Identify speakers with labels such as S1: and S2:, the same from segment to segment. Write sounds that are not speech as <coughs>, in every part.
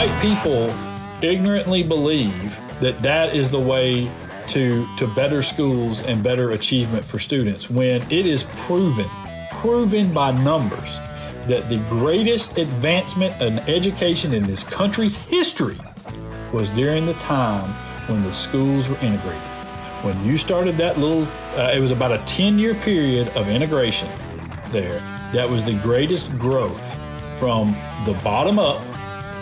S1: white people ignorantly believe that that is the way to to better schools and better achievement for students when it is proven proven by numbers that the greatest advancement in education in this country's history was during the time when the schools were integrated. When you started that little uh, it was about a 10 year period of integration there. That was the greatest growth from the bottom up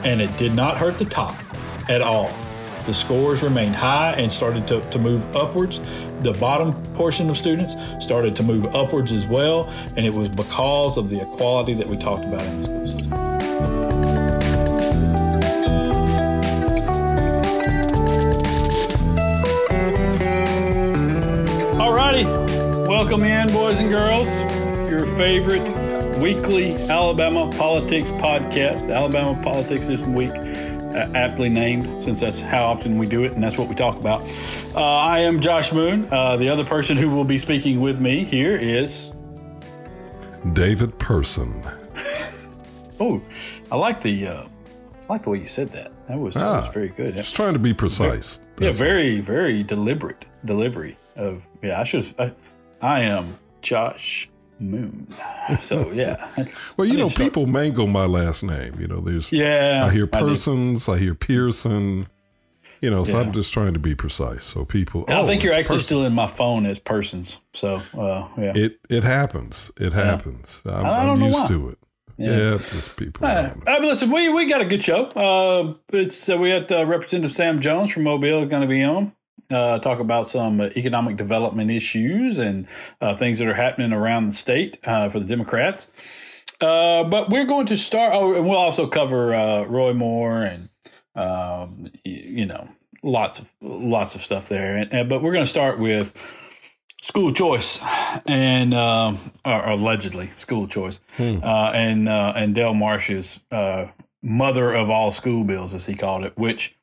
S1: and it did not hurt the top at all. The scores remained high and started to, to move upwards. The bottom portion of students started to move upwards as well, and it was because of the equality that we talked about in the school system. Alrighty, welcome in, boys and girls. Your favorite weekly Alabama politics podcast, Alabama Politics this week uh, aptly named since that's how often we do it and that's what we talk about. Uh, I am Josh Moon. Uh, the other person who will be speaking with me here is
S2: David Person. <laughs>
S1: oh, I like the uh, I like the way you said that. That was, that was
S2: Ah,
S1: very good.
S2: Just trying to be precise.
S1: Yeah,
S2: That's
S1: very very deliberate delivery of yeah. I should I, I am Josh Moon. <laughs> So yeah.
S2: Well, you know,
S1: need start-
S2: people mangle my last name. You know, there's
S1: Yeah,
S2: I hear. Persons, I, hear Pearson. You know, so
S1: Yeah.
S2: I'm just trying to be precise. So people,
S1: I
S2: oh,
S1: think you're actually
S2: Person.
S1: still in my phone as persons. So uh, yeah.
S2: It it happens. It happens. I'm,
S1: I don't
S2: I'm
S1: know
S2: used
S1: why.
S2: to it.
S1: Yeah.
S2: Yeah, just people.
S1: Uh,
S2: around me.
S1: uh, but listen, we, we got a good show. Uh, it's uh, we had uh, Representative Sam Jones from Mobile going to be on. Uh, talk about some economic development issues and uh, things that are happening around the state uh, for the Democrats. Uh, but we're going to start. Oh, and we'll also cover uh, Roy Moore and um, you know lots of lots of stuff there. And, and but we're going to start with school choice and um, or, or allegedly school choice uh, and uh, and Del Marsh's uh, mother of all school bills, as he called it, which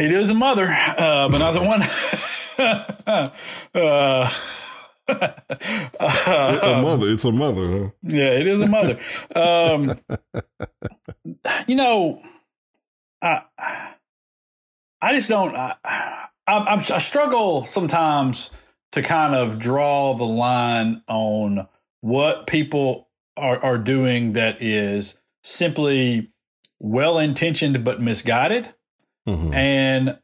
S1: it is a mother, uh, but not the one. <laughs> uh,
S2: a mother. It's a mother. Huh?
S1: yeah, it is a mother. Um, you know, I I just don't. I, I, I struggle sometimes to kind of draw the line on what people are, are doing that is simply well intentioned but misguided
S2: Mhm.
S1: and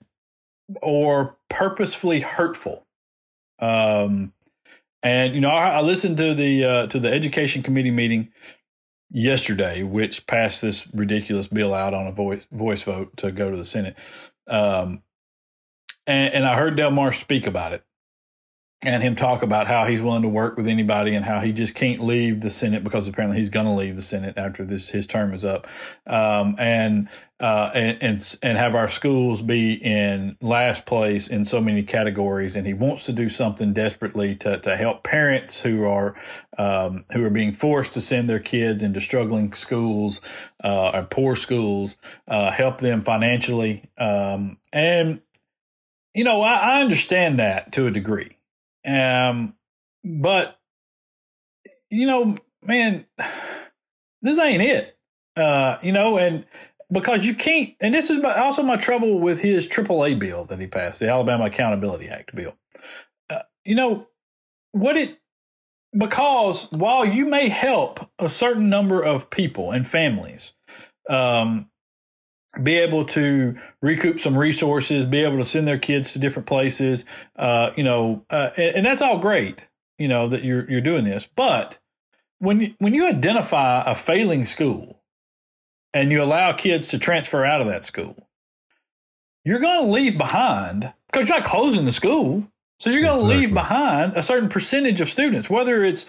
S1: or purposefully hurtful. Um, and you know, I, I listened to the uh, to the education committee meeting yesterday, which passed this ridiculous bill out on a voice voice vote to go to the Senate. Um, and, and I heard Del Marsh speak about it and him talk about how he's willing to work with anybody and how he just can't leave the Senate because apparently he's going to leave the Senate after this his term is up, um, and, uh, and and and have our schools be in last place in so many categories, and he wants to do something desperately to to help parents who are um, who are being forced to send their kids into struggling schools uh, or poor schools, uh, help them financially, um, and you know I, I understand that to a degree. Um, but you know, man, <sighs> this ain't it. Uh, you know, and because you can't, and this is my- also my trouble with his AAA bill that he passed, the Alabama Accountability Act bill. Uh, you know, what it, because while you may help a certain number of people and families, um, be able to recoup some resources, be able to send their kids to different places, uh, you know, uh, and, and that's all great, you know, that you're you're doing this. But when when you identify a failing school and you allow kids to transfer out of that school, you're going to leave behind because you're not closing the school, so you're going to leave behind a certain percentage of students, whether it's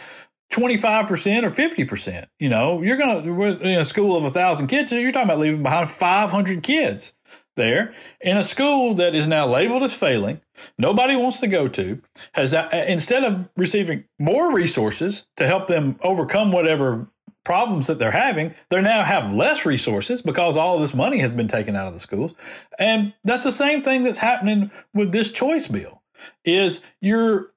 S1: 25% or 50%. You know, you're going to, in a school of a thousand kids, you're talking about leaving behind 500 kids there in a school that is now labeled as failing, nobody wants to go to, has uh, instead of receiving more resources to help them overcome whatever problems that they're having, they now have less resources because all this money has been taken out of the schools. And that's the same thing that's happening with this choice bill is you're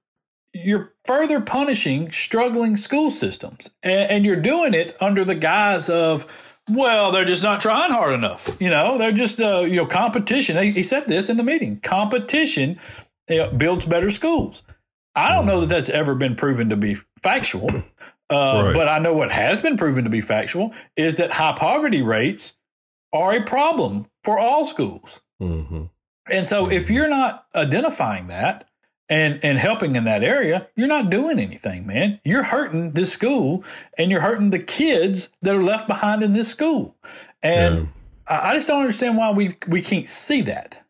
S1: you're further punishing struggling school systems and, and you're doing it under the guise of Well, they're just not trying hard enough. You know, they're just uh, you know competition. He, he said this in the meeting. Competition you know, builds better schools. I don't know that that's ever been proven to be factual, uh,
S2: Right.
S1: but I know what has been proven to be factual is that high poverty rates are a problem for all schools.
S2: hmm
S1: And so if you're not identifying that and and helping in that area, you're not doing anything, man. You're hurting this school and you're hurting the kids that are left behind in this school. And I I just don't understand why we we can't see that.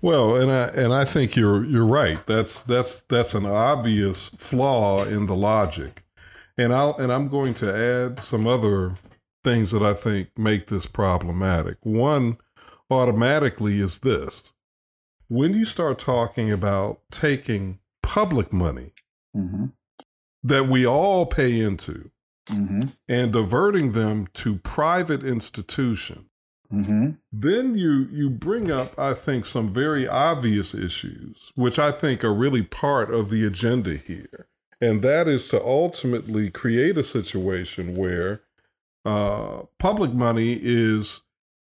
S2: Well, and I and I think you're you're right. That's that's that's an obvious flaw in the logic. And I'll and I'm going to add some other things that I think make this problematic. One automatically is this. When you start talking about taking public money
S1: Mm-hmm.
S2: that we all pay into
S1: Mm-hmm.
S2: and diverting them to private institutions,
S1: Mm-hmm.
S2: then you you bring up i think some very obvious issues which i think are really part of the agenda here and that is to ultimately create a situation where uh, public money is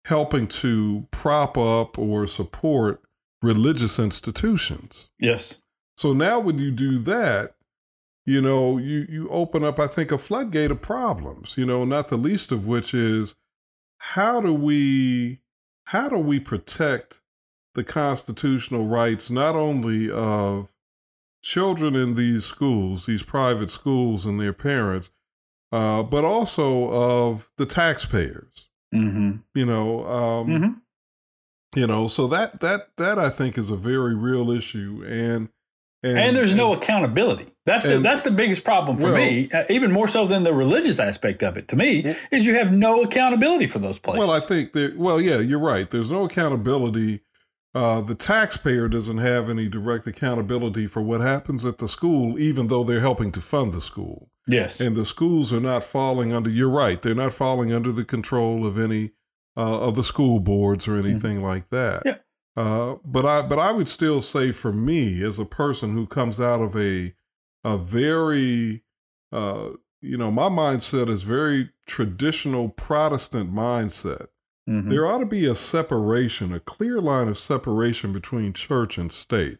S2: helping to prop up or support religious institutions
S1: Yes.
S2: so now when you do that, you know, you you open up, I think, a floodgate of problems, you know, not the least of which is how do we how do we protect the constitutional rights not only of children in these schools, these private schools and their parents, uh, but also of the taxpayers.
S1: Mm-hmm.
S2: You know, um,
S1: Mm-hmm.
S2: You know, so that that that I think is a very real issue, and
S1: And, there's no accountability. That's the that's the biggest problem for
S2: Well-
S1: me, uh, even more so than the religious aspect of it. To me, is you have no accountability for those places.
S2: Well, I think there. Well, yeah, you're right. There's no accountability. Uh, the taxpayer doesn't have any direct accountability for what happens at the school, even though they're helping to fund the school.
S1: yes.
S2: And the schools are not falling under. You're right. They're not falling under the control of any of the school boards or anything like that.
S1: Yeah.
S2: Uh, but I but I would still say for me as a person who comes out of a a very uh, you know my mindset is very traditional Protestant mindset.
S1: Mhm.
S2: There ought to be a separation, a clear line of separation between church and state.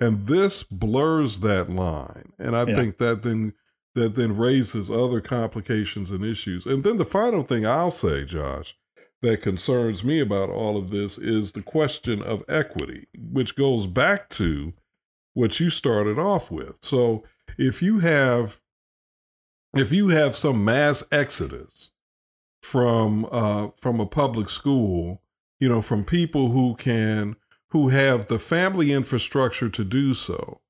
S2: And this blurs that line. And I
S1: Yeah.
S2: think that then that then raises other complications and issues. And then the final thing I'll say, Josh, that concerns me about all of this is the question of equity, which goes back to what you started off with. So if you have if you have some mass exodus from uh, from a public school, you know, from people who can who have the family infrastructure to do so.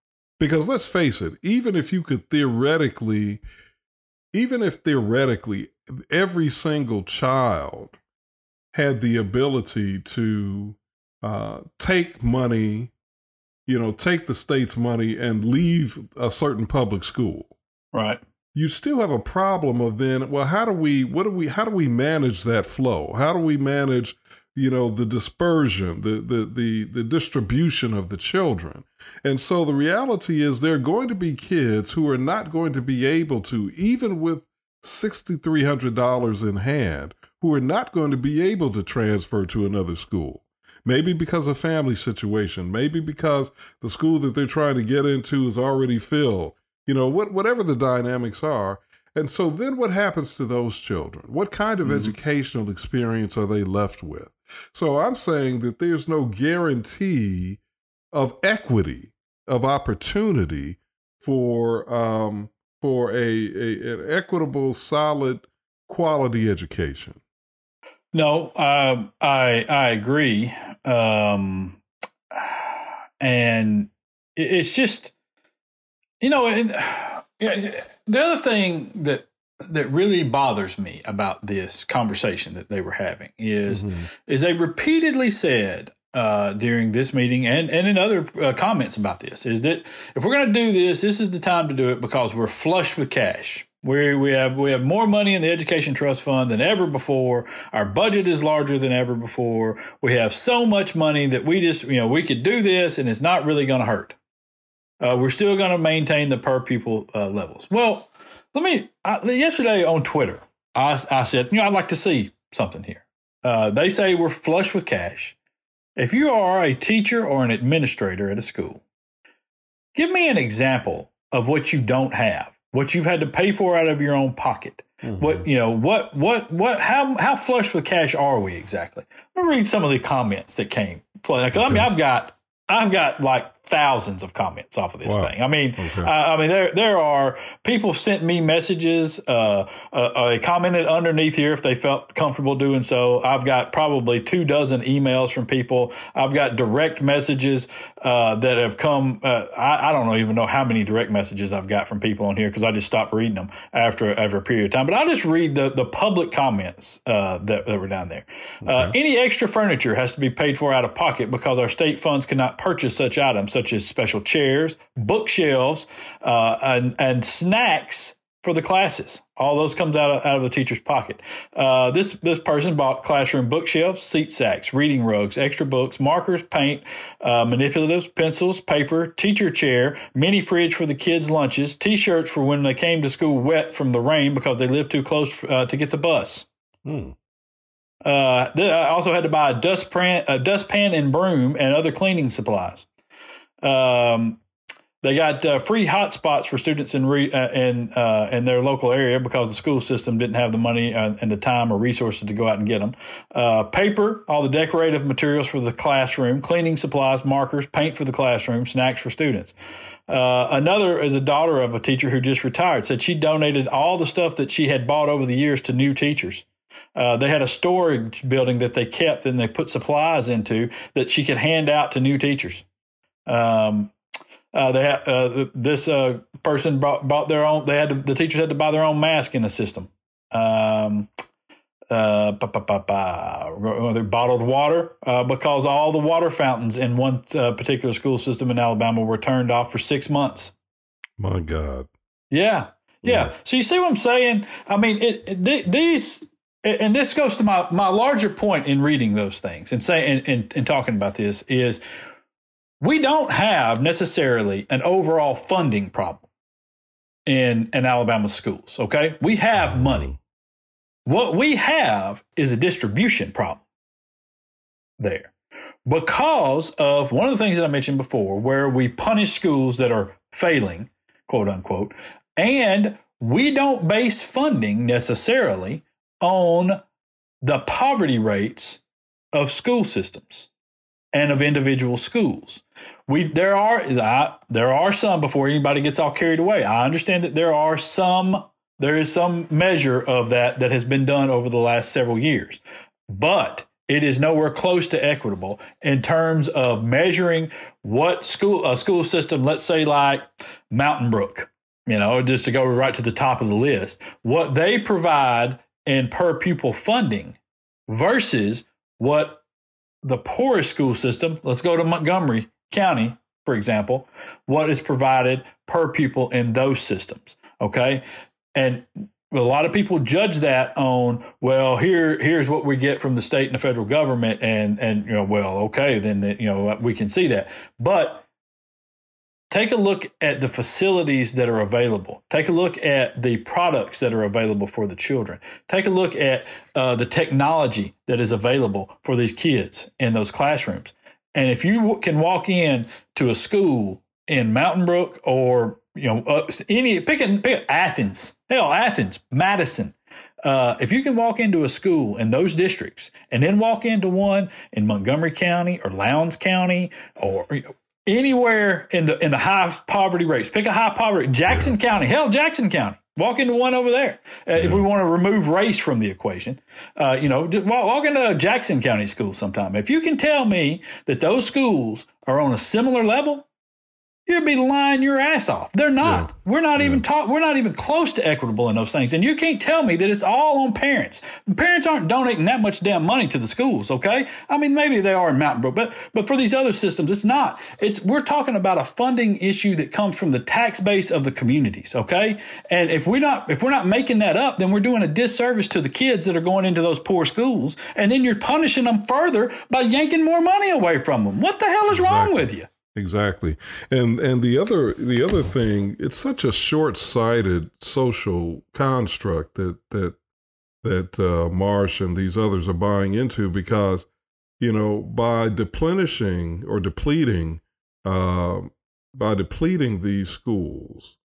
S2: Because let's face it, even if you could theoretically, even if theoretically every single child had the ability to uh, take money, you know, take the state's money and leave a certain public school.
S1: Right.
S2: you still have a problem of then well how do we what do we how do we manage that flow? How do we manage you know the dispersion the the the, the distribution of the children? And so the reality is there are going to be kids who are not going to be able to even with $6300 in hand who are not going to be able to transfer to another school. Maybe because of family situation. Maybe because the school that they're trying to get into is already filled. You know what whatever the dynamics are. And so then what happens to those children? What kind of
S1: Mhm.
S2: educational experience are they left with? So i'm saying that there's no guarantee of equity of opportunity for um for a, a an equitable solid quality education
S1: No, um, I I agree, um, and it's just you know, and, <sighs> yeah, the other thing that that really bothers me about this conversation that they were having is is they repeatedly said uh, during this meeting and, and in other uh, comments about this is that if we're going to do this, this is the time to do it because we're flush with cash. We we have we have more money in the education trust fund than ever before. Our budget is larger than ever before. We have so much money that we just you know we could do this and it's not really going to hurt. Uh, we're still going to maintain the per pupil uh, levels. Well, let me. I, yesterday on Twitter, I, I said, you know, I'd like to see something here. Uh, they say we're flush with cash. If you are a teacher or an administrator at a school, give me an example of what you don't have, what you've had to pay for out of your own pocket. Mm-hmm. What you know? What what what? How how flush with cash are we exactly? Let me read some of the comments that came. Like, I mean, I've got I've got like thousands of comments off of this wow. thing. I mean, okay. I, I, mean, there there are people sent me messages. Uh, uh, they commented underneath here if they felt comfortable doing so. I've got probably two dozen emails from people. I've got direct messages uh, that have come. Uh, I, I, don't even know how many direct messages I've got from people on here because I just stopped reading them after after a period of time. But I'll just read the the public comments uh, that, that were down there. Uh, okay. any extra furniture has to be paid for out of pocket because our state funds cannot purchase such items such as special chairs, bookshelves, uh, and, and snacks for the classes. All those comes out of, out of the teacher's pocket. Uh, this this person bought classroom bookshelves, seat sacks, reading rugs, extra books, markers, paint, uh, manipulatives, pencils, paper, teacher chair, mini fridge for the kids' lunches, t-shirts for when they came to school wet from the rain because they lived too close uh, to get the bus. Hmm. Uh, I also had to buy a dustpan, a dustpan and broom and other cleaning supplies. Um, they got uh, free hotspots for students in re, uh, in uh, in their local area because the school system didn't have the money uh, and the time or resources to go out and get them. Uh, paper, all the decorative materials for the classroom, cleaning supplies, markers, paint for the classroom, snacks for students. Uh, another is a daughter of a teacher who just retired. Said she donated all the stuff that she had bought over the years to new teachers. Uh, they had a storage building that they kept and they put supplies into that she could hand out to new teachers. Um, uh, they uh, this uh, person bought, bought their own. They had to, the teachers had to buy their own mask in the system. Um, uh, bottled water uh, because all the water fountains in one uh, particular school system in Alabama were turned off for six months.
S2: My God.
S1: Yeah, yeah. yeah. So you see what I'm saying? I mean, it, it, these and this goes to my, my larger point in reading those things and saying and, and, and talking about this is we don't have necessarily an overall funding problem in, in Alabama schools. Okay. We have mm-hmm. money. What we have is a distribution problem there because of one of the things that I mentioned before, where we punish schools that are failing, quote unquote, and we don't base funding necessarily on the poverty rates of school systems and of individual schools. We there are there are some before anybody gets all carried away. I understand that there are some there is some measure of that that has been done over the last several years. But it is nowhere close to equitable in terms of measuring what school a school system, let's say like Mountain Brook, you know, just to go right to the top of the list, what they provide in per pupil funding versus what the poorest school system, let's go to Montgomery County, for example, what is provided per pupil in those systems. Okay. And a lot of people judge that on well here here's what we get from the state and the federal government and and you know well okay then you know we can see that but Take a look at the facilities that are available. Take a look at the products that are available for the children. Take a look at uh, the technology that is available for these kids in those classrooms. And if you can walk in to a school in Mountain Brook or you know uh, any pick, a, pick Athens, hell Athens, Madison, uh, if you can walk into a school in those districts and then walk into one in Montgomery County or Lowndes County or you know, anywhere in the in the high poverty rates. Pick a high poverty Jackson yeah. County, hell, Jackson County. Walk into one over there. Uh, yeah. If we want to remove race from the equation, uh, you know, walk, walk into Jackson County school sometime. If you can tell me that those schools are on a similar level, you'd be lying your ass off. They're not. Yeah. We're not yeah. even talk. We're not even close to equitable in those things. And you can't tell me that it's all on parents. Parents aren't donating that much damn money to the schools. Okay. I mean, maybe they are in Mountain Brook, but but for these other systems, it's not. It's we're talking about a funding issue that comes from the tax base of the communities. Okay. And if we're not if we're not making that up, then we're doing a disservice to the kids that are going into those poor schools. And then you're punishing them further by yanking more money away from them. What the hell is exactly. wrong with you?
S2: Exactly. And and the other the other thing, it's such a short-sighted social construct that that that uh, Marsh and these others are buying into because, you know, by deplenishing or depleting, uh, by depleting these schools,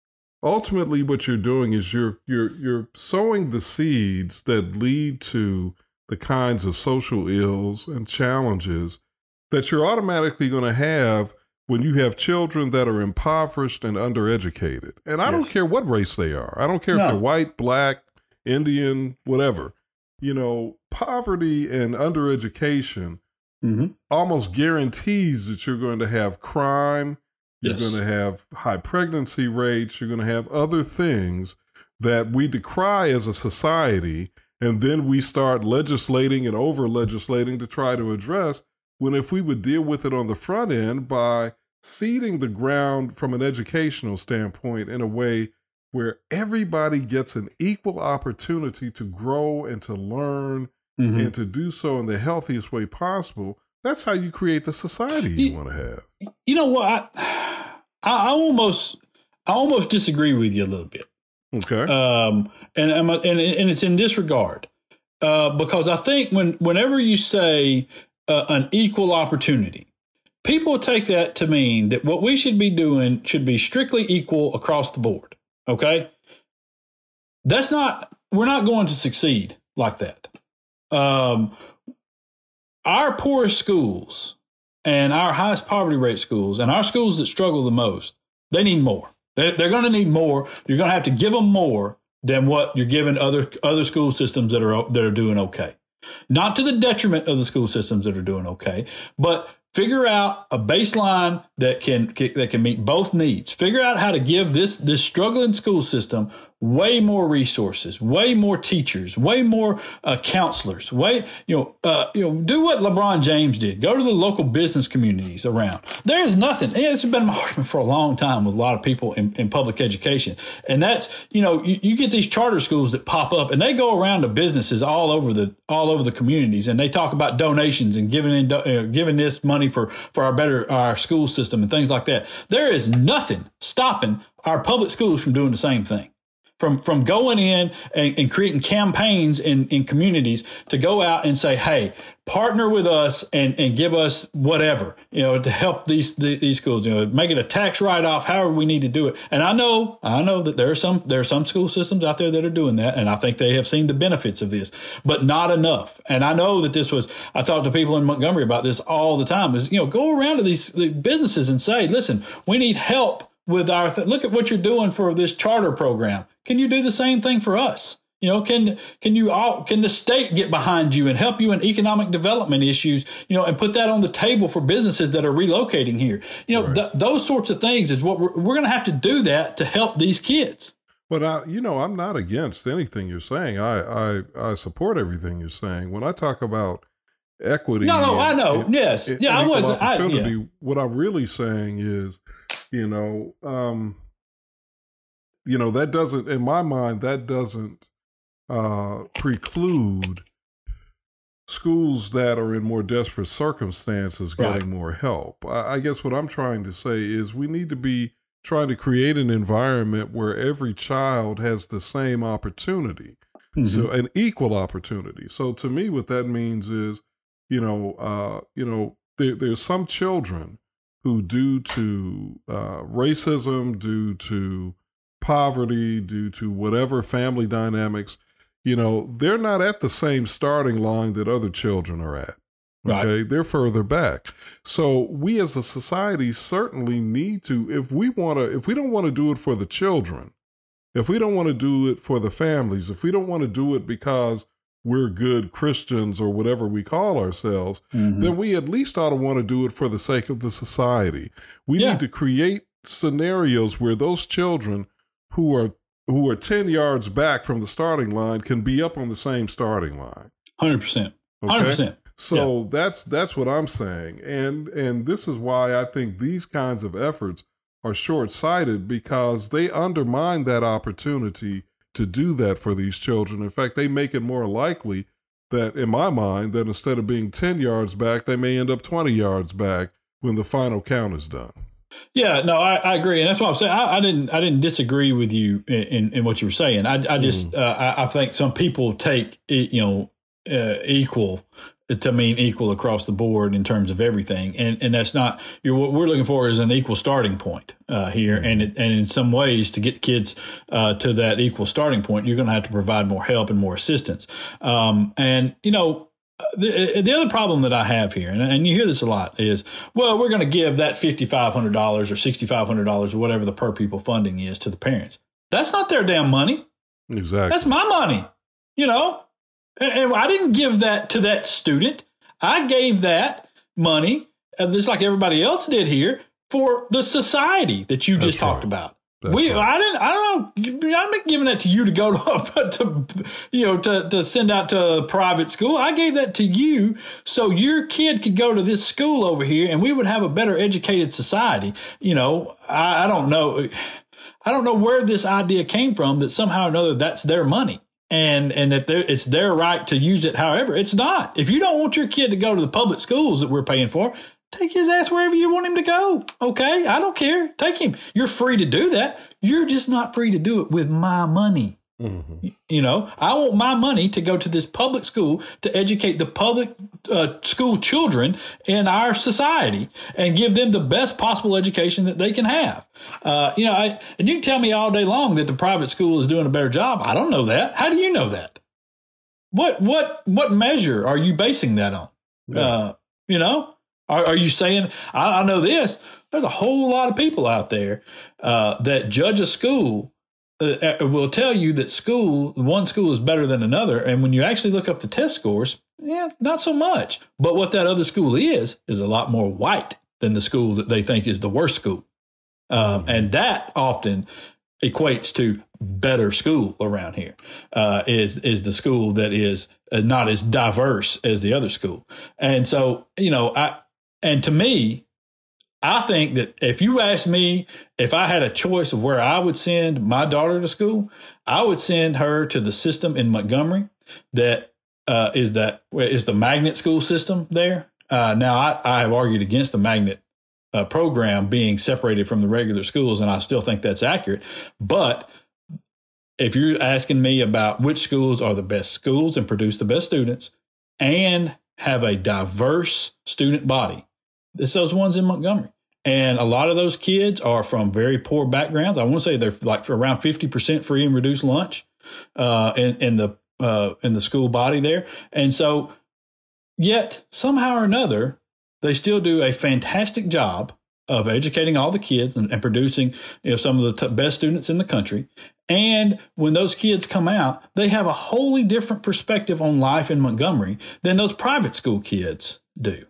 S2: ultimately what you're doing is you're you're you're sowing the seeds that lead to the kinds of social ills and challenges that you're automatically going to have when you have children that are impoverished and undereducated. And I yes. don't care what race they are. I don't care no. if they're white, black, Indian, whatever. You know, poverty and undereducation mm-hmm. almost guarantees that you're going to have crime, you're going to have high pregnancy rates, you're going to have other things that we decry as a society. And then we start legislating and over legislating to try to address when if we would deal with it on the front end by seeding the ground from an educational standpoint in a way where everybody gets an equal opportunity to grow and to learn mm-hmm. and to do so in the healthiest way possible, that's how you create the society you, you want to have.
S1: You know what? I, I, almost I almost disagree with you a little bit.
S2: Okay.
S1: Um, and and and it's in this regard. Uh, because I think when whenever you say uh, an equal opportunity. People take that to mean that what we should be doing should be strictly equal across the board. Okay. That's not, we're not going to succeed like that. Um, our poorest schools and our highest poverty rate schools and our schools that struggle the most, they need more. They're, they're going to need more. You're going to have to give them more than what you're giving other other school systems that are that are doing okay. Not to the detriment of the school systems that are doing okay, but figure out a baseline that can that can meet both needs. Figure out how to give this this struggling school system way more resources, way more teachers, way more uh, counselors, way you know uh, you know do what LeBron James did. Go to the local business communities around. There is nothing. It's been my <laughs> argument for a long time with a lot of people in, in public education, and that's you know you, you, get these charter schools that pop up and they go around to businesses all over the all over the communities and they talk about donations and giving in uh, giving this money for for our better our school system and things like that. There is nothing stopping our public schools from doing the same thing from from going in and, and, creating campaigns in, in communities to go out and say, hey, partner with us and, and give us whatever, you know, to help these these schools, you know, make it a tax write off, however we need to do it. And I know, I know that there are some there are some school systems out there that are doing that, and I think they have seen the benefits of this, but not enough. And I know that this was I talk to people in Montgomery about this all the time. Is you know, go around to these the businesses and say, listen, we need help with our th- look at what you're doing for this charter program. Can you do the same thing for us? You know, can can you all can the state get behind you and help you in economic development issues? You know, and put that on the table for businesses that are relocating here. You know, right. th- those sorts of things is what we're, we're going to have to do that to help these kids.
S2: But I, you know, I'm not against anything you're saying. I I, I support everything you're saying. When I talk about equity,
S1: no, no, I know. And, yes, and, yeah, I wasn't. I, yeah.
S2: What I'm really saying is you know um you know that doesn't in my mind that doesn't uh preclude schools that are in more desperate circumstances getting right. more help I, I guess what i'm trying to say is we need to be trying to create an environment where every child has the same opportunity mm-hmm. so an equal opportunity so to me what that means is you know uh you know there, there's some children who, due to uh, racism, due to poverty, due to whatever family dynamics, you know, they're not at the same starting line that other children are at. Okay, right. they're further back. So we as a society certainly need to, if we want to, if we don't want to do it for the children, if we don't want to do it for the families, if we don't want to do it because we're good Christians or whatever we call ourselves, mm-hmm. then we at least ought to want to do it for the sake of the society. We yeah. need to create scenarios where those children who are who are 10 yards back from the starting line can be up on the same starting line.
S1: 100%. 100%. Okay?
S2: So yeah. that's that's what I'm saying. And and this is why I think these kinds of efforts are short-sighted because they undermine that opportunity to do that for these children. In fact, they make it more likely that, in my mind, that instead of being 10 yards back, they may end up 20 yards back when the final count is done.
S1: Yeah, no, I, I, agree, and that's what I'm saying. I, I, didn't, I didn't disagree with you in, in, in what you were saying. I, I just, mm. uh, I, I, think some people take, you know, uh, equal to mean equal across the board in terms of everything, and and that's not. You're, what we're looking for is an equal starting point uh, here, mm. and it, and in some ways, to get kids uh, to that equal starting point, you're going to have to provide more help and more assistance. Um, and you know, the, the other problem that I have here, and, and you hear this a lot, is well, we're going to give that fifty five hundred dollars or sixty five hundred dollars or whatever the per pupil funding is to the parents. That's not their damn money.
S2: Exactly.
S1: That's my money. You know, and, and I didn't give that to that student. I gave that money, uh, just like everybody else did here, for the society that you just talked about. That's we, right. I didn't, I don't know. I'm not giving that to you to go <laughs> to, to, you know, to, to send out to a private school. I gave that to you so your kid could go to this school over here and we would have a better educated society. You know, I, I don't know. I don't know where this idea came from that somehow or another that's their money and and that it's their right to use it however it's not if you don't want your kid to go to the public schools that we're paying for Take his ass wherever you want him to go. Okay. I don't care. Take him. You're free to do that. You're just not free to do it with my money. Mm-hmm. You know, I want my money to go to this public school to educate the public uh, school children in our society and give them the best possible education that they can have. Uh, you know, I, and you can tell me all day long that the private school is doing a better job. I don't know that. How do you know that? What what what measure are you basing that on? Yeah. Uh, you know, are, are you saying, I, I, know this, there's a whole lot of people out there uh, that judge a school uh, uh, will tell you that school, one school is better than another. And when you actually look up the test scores, yeah, not so much. But what that other school is, is a lot more white than the school that they think is the worst school. Um, and that often equates to better school around here. Uh, is is the school that is uh, not as diverse as the other school. And so, you know, I and to me, I think that if you ask me if I had a choice of where I would send my daughter to school, I would send her to the system in Montgomery that uh, is that is the magnet school system there. Uh, now, I, I, have argued against the magnet uh, program being separated from the regular schools, and I still think that's accurate. But if you're asking me about which schools are the best schools and produce the best students and have a diverse student body, it's those ones in Montgomery. And a lot of those kids are from very poor backgrounds. I want to say they're like around 50% free and reduced lunch uh, in, in the uh, in the school body there. And so, yet somehow or another, they still do a fantastic job of educating all the kids and, and producing you know some of the t- best students in the country. And when those kids come out, they have a wholly different perspective on life in Montgomery than those private school kids do.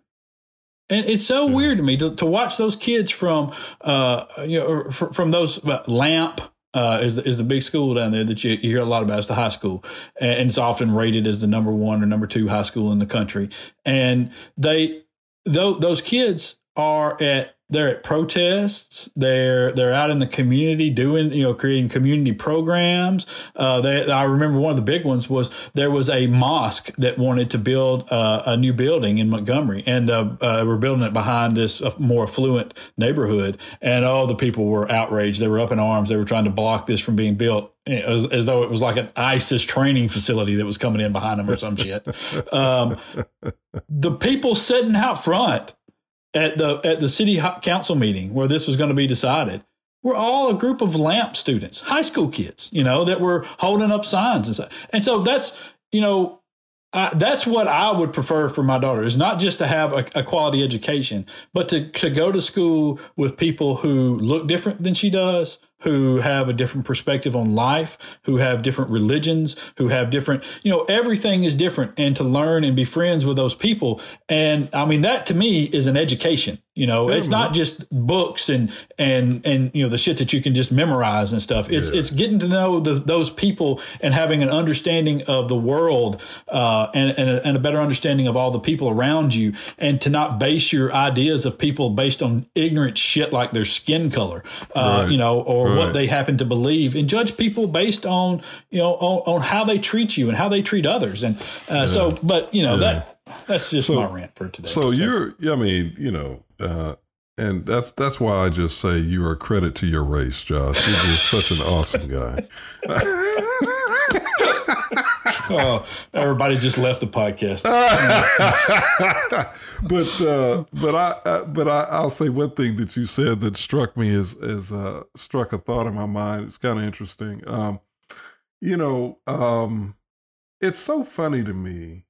S1: And it's so weird to me to, to watch those kids from, uh, you know, from those uh, LAMP, uh, is the, is the big school down there that you, you, hear a lot about. It's the high school, and it's often rated as the number one or number two high school in the country. And they, those, those kids are at they're at protests. They're they're out in the community doing you know creating community programs. Uh, they, I remember one of the big ones was there was a mosque that wanted to build uh, a new building in Montgomery, and uh, uh we're building it behind this uh, more affluent neighborhood. And all the people were outraged. They were up in arms. They were trying to block this from being built. As, as, though it was like an ISIS training facility that was coming in behind them or some shit. Um, the people sitting out front at the at the city council meeting where this was going to be decided we're all a group of LAMP students high school kids you know that were holding up signs and and so that's you know I, that's what I would prefer for my daughter is not just to have a, a, quality education, but to, to go to school with people who look different than she does, who have a different perspective on life, who have different religions, who have different, you know, everything is different and to learn and be friends with those people. And I mean, that to me is an education. You know, yeah, it's man. not just books and and and you know the shit that you can just memorize and stuff. It's yeah. it's getting to know the, those people and having an understanding of the world uh, and and a, and a, better understanding of all the people around you, and to not base your ideas of people based on ignorant shit like their skin color, uh, right. you know, or right. what they happen to believe, and judge people based on you know on, on how they treat you and how they treat others. And uh, yeah. so, but you know that that's just so, my rant for today.
S2: So you're, I mean, you know, uh, and that's that's why I just say you are a credit to your race, Josh. You're just such an awesome guy. <laughs> <laughs>
S1: oh, everybody just left the podcast. <laughs>
S2: but uh, but I uh, but I, I'll say one thing that you said that struck me as as uh, struck a thought in my mind. It's kind of interesting. Um, you know, um, it's so funny to me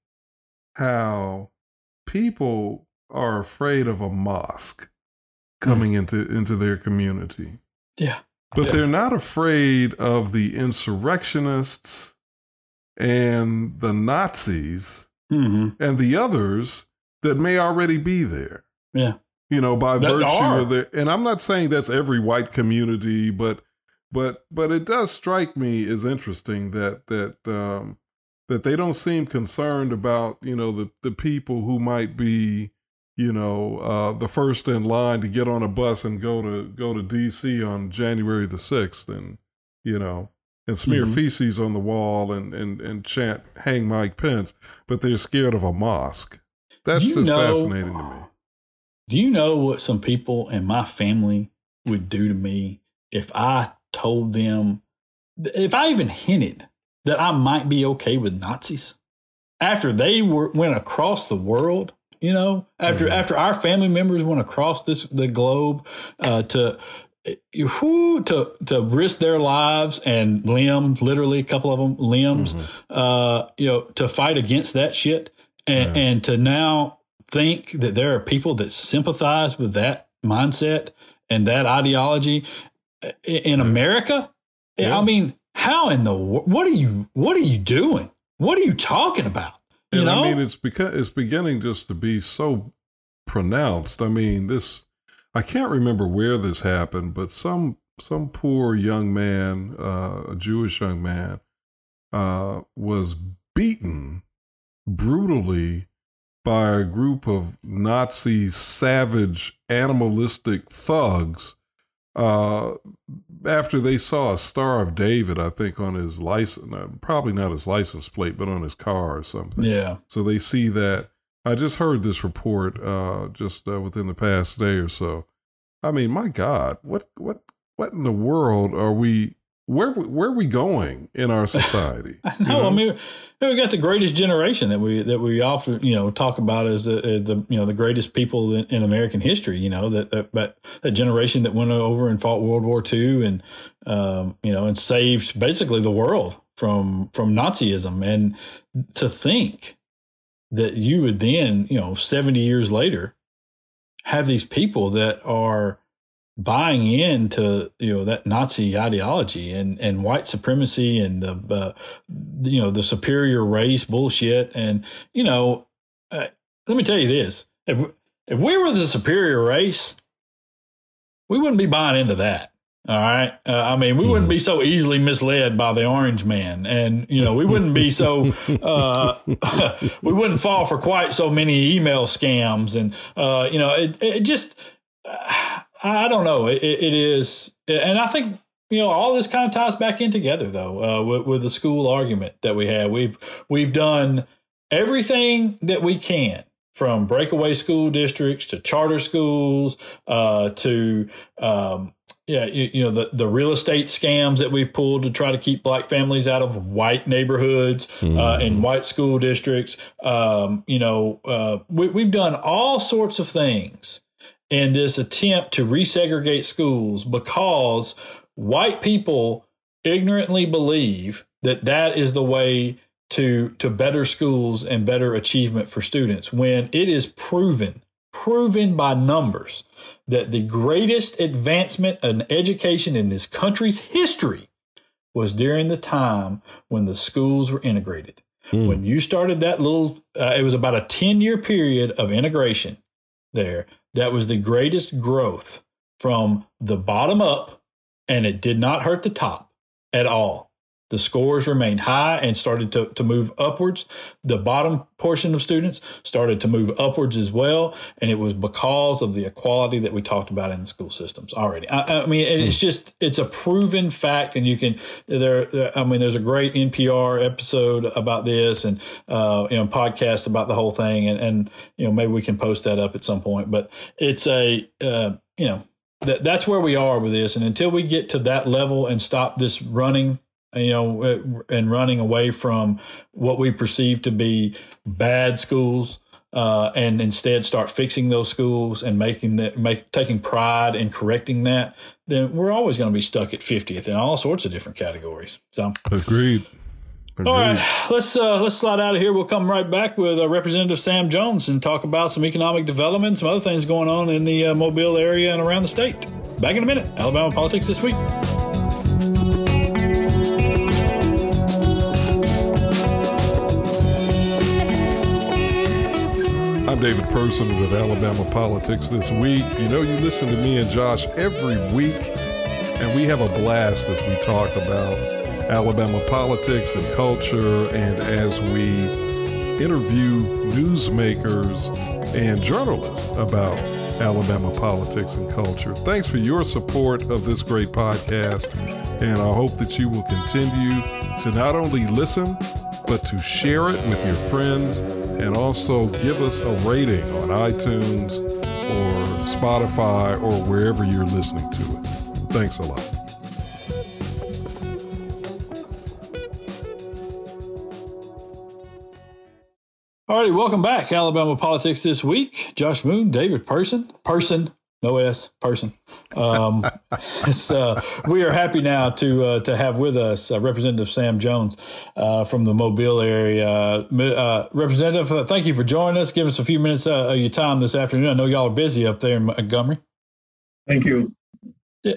S2: how people are afraid of a mosque coming mm. into into their community.
S1: Yeah.
S2: But
S1: yeah.
S2: they're not afraid of the insurrectionists and the Nazis
S1: mm-hmm.
S2: and the others that may already be there.
S1: Yeah.
S2: You know, by
S1: that
S2: virtue
S1: are.
S2: of their and I'm not saying that's every white community, but but but it does strike me as interesting that that um that they don't seem concerned about, you know, the the people who might be you know, uh, the first in line to get on a bus and go to go to D.C. on January the sixth, and you know, and smear mm-hmm. feces on the wall and, and and chant "Hang Mike Pence," but they're scared of a mosque. That's just know, fascinating to me. <sighs>
S1: Do you know what some people in my family would do to me if I told them, if I even hinted that I might be okay with Nazis after they were went across the world? You know, after mm-hmm. after our family members went across this the globe uh, to who to to risk their lives and limbs, literally a couple of them limbs, mm-hmm. uh, you know, to fight against that shit, and yeah. and to now think that there are people that sympathize with that mindset and that ideology in America. Yeah. I mean, how in the what are you what are you doing? What are you talking about?
S2: You know? I mean, it's because it's beginning just to be so pronounced. I mean, this I can't remember where this happened, but some some poor young man, uh, a Jewish young man, uh, was beaten brutally by a group of Nazi savage animalistic thugs uh, after they saw a Star of David, I think on his license, uh, probably not his license plate, but on his car or something.
S1: Yeah.
S2: So they see that I just heard this report uh, just uh, within the past day or so. I mean, my God, what what what in the world are we? Where where are we going in our <laughs> society?
S1: I know, you know. I mean, we got the greatest generation that we that we often you know talk about as the, as the you know the greatest people in, in American history. You know that, that that generation that went over and fought World War II and um, you know and saved basically the world from from Nazism. And to think that you would then, you know, 70 years later, have these people that are buying into you know that Nazi ideology and and white supremacy and the uh, you know the superior race bullshit and you know uh, let me tell you this if if we were the superior race we wouldn't be buying into that all right. Uh, I mean, we wouldn't be so easily misled by the orange man. And, you know, we wouldn't be so, <laughs> uh, <laughs> we wouldn't fall for quite so many email scams. And, uh, you know, it, it just, I don't know. It, it is. And I think, you know, all this kind of ties back in together, though, uh, with, with the school argument that we have. We've, we've done everything that we can from breakaway school districts to charter schools uh, to um, yeah, you, you, know the the real estate scams that we've pulled to try to keep black families out of white neighborhoods mm-hmm. uh, and white school districts. Um, you know, uh, we, we've done all sorts of things in this attempt to resegregate schools because white people ignorantly believe that that is the way to to better schools and better achievement for students when it is proven proven by numbers that the greatest advancement in education in this country's history was during the time when the schools were integrated. Mm. When you started that little, uh, it was about a 10 year period of integration there. That was the greatest growth from the bottom up, and it did not hurt the top at all. The scores remained high and started to, to move upwards. The bottom portion of students started to move upwards as well. And it was because of the equality that we talked about in the school systems already. I, I mean, it's just, it's a proven fact. And you can, there, there, I mean, there's a great NPR episode about this and, uh, you know, podcast about the whole thing. And, and, you know, maybe we can post that up at some point, but it's a, uh, you know, that, that's where we are with this. And until we get to that level and stop this running you know, uh, and running away from what we perceive to be bad schools, uh, and instead start fixing those schools and making that, make taking pride in correcting that, then we're always going to be stuck at 50th in all sorts of different categories. So,
S2: agreed.
S1: Agreed. All right, let's uh, let's slide out of here. We'll come right back with uh, Representative Sam Jones and talk about some economic development, some other things going on in the uh, Mobile area and around the state. Back in a minute. Alabama politics this week.
S2: I'm David Person with Alabama Politics This Week. You know, you listen to me and Josh every week, and we have a blast as we talk about Alabama politics and culture, and as we interview newsmakers and journalists about Alabama politics and culture. Thanks for your support of this great podcast, and I hope that you will continue to not only listen, but to share it with your friends and also give us a rating on iTunes or Spotify or wherever you're listening to it. Thanks a lot.
S1: All righty, welcome back. Alabama Politics This Week. Josh Moon, David Person, Person, no S person. Um, <laughs> uh, we are happy now to uh, to have with us uh, Representative Sam Jones uh, from the Mobile area. Uh, Representative, uh, thank you for joining us. Give us a few minutes of your time this afternoon. I know y'all are busy up there in Montgomery.
S3: Thank you.
S1: Yeah.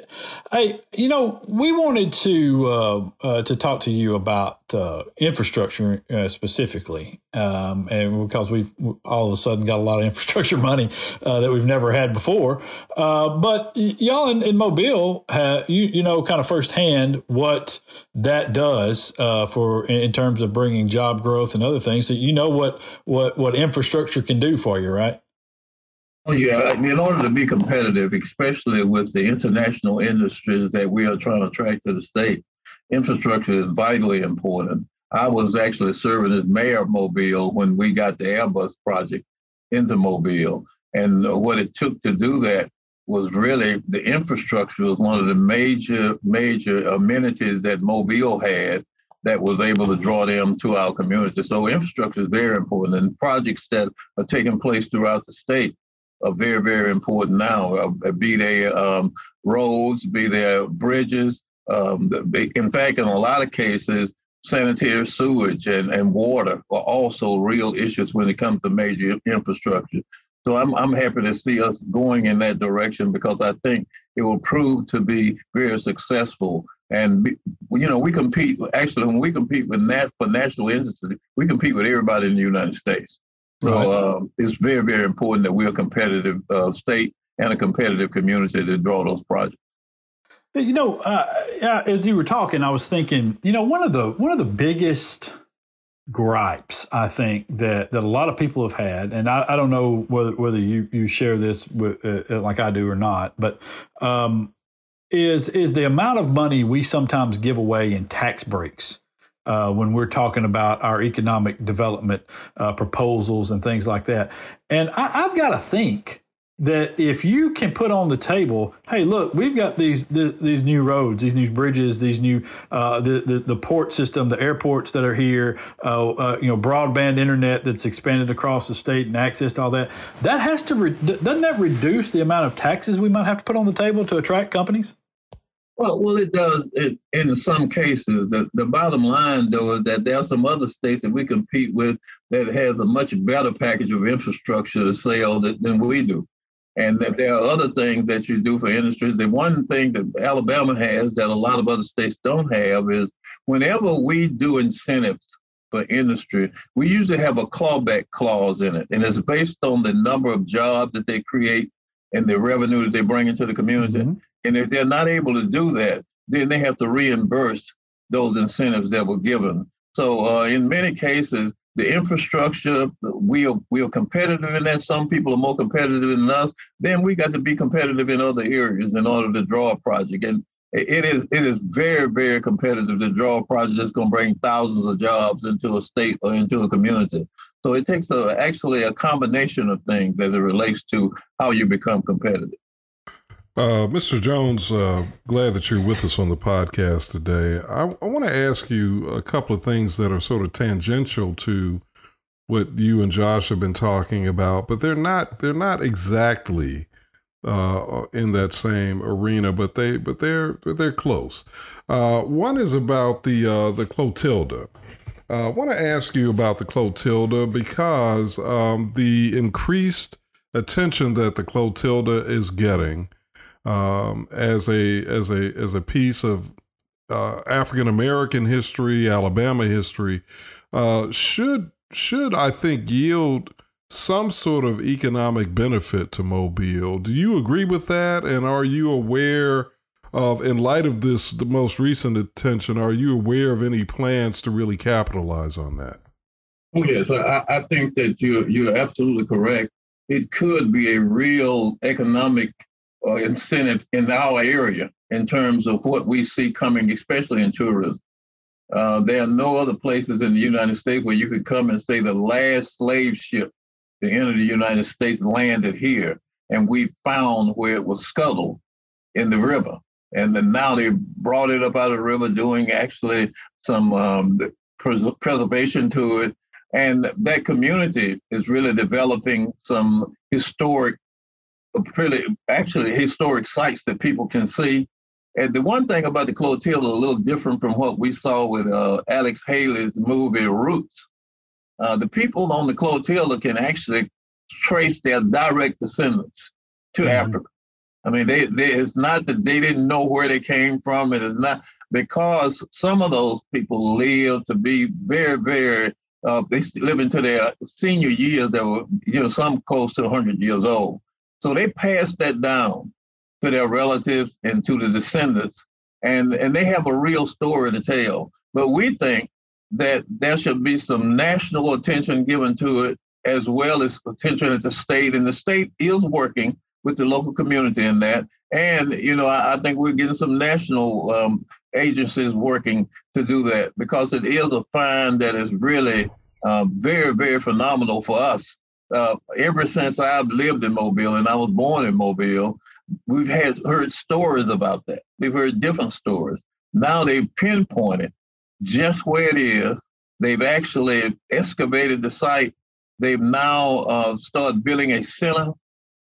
S1: Hey, you know, we wanted to uh, uh, to talk to you about uh, infrastructure uh, specifically, um, and because we've all of a sudden got a lot of <laughs> infrastructure money uh, that we've never had before. Uh, but y'all in, in Mobile, have, you you know, kind of firsthand what that does uh for in terms of bringing job growth and other things. So you know what what what infrastructure can do for you, right?
S3: Oh, yeah. In order to be competitive, especially with the international industries that we are trying to attract to the state, infrastructure is vitally important. I was actually serving as mayor of Mobile when we got the Airbus project into Mobile. And what it took to do that was really the infrastructure was one of the major, major amenities that Mobile had that was able to draw them to our community. So infrastructure is very important and projects that are taking place throughout the state are very, very important now. Uh, be they um, roads, be they bridges. Um, in fact, in a lot of cases, sanitary sewage and, and water are also real issues when it comes to major infrastructure. So I'm, I'm happy to see us going in that direction because I think it will prove to be very successful. And be, you know, we compete. Actually, when we compete with nat for national industry, we compete with everybody in the United States. So right. um, it's very, very important that we're a competitive uh, state and a competitive community to draw those projects.
S1: You know, uh, as you were talking, I was thinking, you know, one of the one of the biggest gripes I think that that a lot of people have had, and I, I don't know whether whether you you share this with, uh, like I do or not, but um, is is the amount of money we sometimes give away in tax breaks uh, when we're talking about our economic development uh, proposals and things like that. And I, have got to think that if you can put on the table, hey, look, we've got these the, these new roads, these new bridges, these new uh, the, the, the port system, the airports that are here, uh, uh, you know, broadband internet that's expanded across the state and access to all that. That has to re- doesn't that reduce the amount of taxes we might have to put on the table to attract companies?
S3: Well, well, it does. It, in some cases, the, the bottom line, though, is that there are some other states that we compete with that has a much better package of infrastructure to sell that, than we do, and that there are other things that you do for industries. The one thing that Alabama has that a lot of other states don't have is whenever we do incentives for industry, we usually have a clawback clause in it, and it's based on the number of jobs that they create and the revenue that they bring into the community. Mm-hmm. And if they're not able to do that, then they have to reimburse those incentives that were given. So uh, in many cases, the infrastructure, we are, we are competitive in that. Some people are more competitive than us. Then we got to be competitive in other areas in order to draw a project. And it is it is very very competitive to draw a project that's going to bring thousands of jobs into a state or into a community. So it takes a, actually a combination of things as it relates to how you become competitive.
S2: Uh, Mr. Jones, uh, glad that you're with us on the podcast today. I, I want to ask you a couple of things that are sort of tangential to what you and Josh have been talking about, but they're not they're not exactly uh, in that same arena, but they but they're they're close. Uh, one is about the uh, the Clotilda. Uh, I want to ask you about the Clotilda because um, the increased attention that the Clotilda is getting um, as a as a as a piece of uh, African American history, Alabama history, uh, should should I think yield some sort of economic benefit to Mobile. Do you agree with that? And are you aware of, in light of this, the most recent attention, are you aware of any plans to really capitalize on that?
S3: Oh, yes, I, I think that you're, you're absolutely correct. It could be a real economic uh, incentive in our area in terms of what we see coming, especially in tourism. Uh, there are no other places in the United States where you could come and say the last slave ship to enter the United States landed here, and we found where it was scuttled in the river. And then now they brought it up out of the river, doing actually some um, pres- preservation to it. And that community is really developing some historic, really actually historic sites that people can see. And the one thing about the Clotilda, a little different from what we saw with uh, Alex Haley's movie Roots, uh, the people on the Clotilda can actually trace their direct descendants to mm-hmm. Africa. I mean, they, they, it's not that they didn't know where they came from. It is not because some of those people lived to be very, very, uh, they live into their senior years that were, you know, some close to 100 years old. So they passed that down to their relatives and to the descendants, and, and they have a real story to tell. But we think that there should be some national attention given to it as well as attention at the state. And the state is working with the local community in that. And, you know, I, I think we're getting some national um, agencies working to do that because it is a find that is really uh, very, very phenomenal for us. Uh, ever since I've lived in Mobile and I was born in Mobile, we've had heard stories about that. We've heard different stories. Now they've pinpointed just where it is. They've actually excavated the site. They've now uh, started building a center,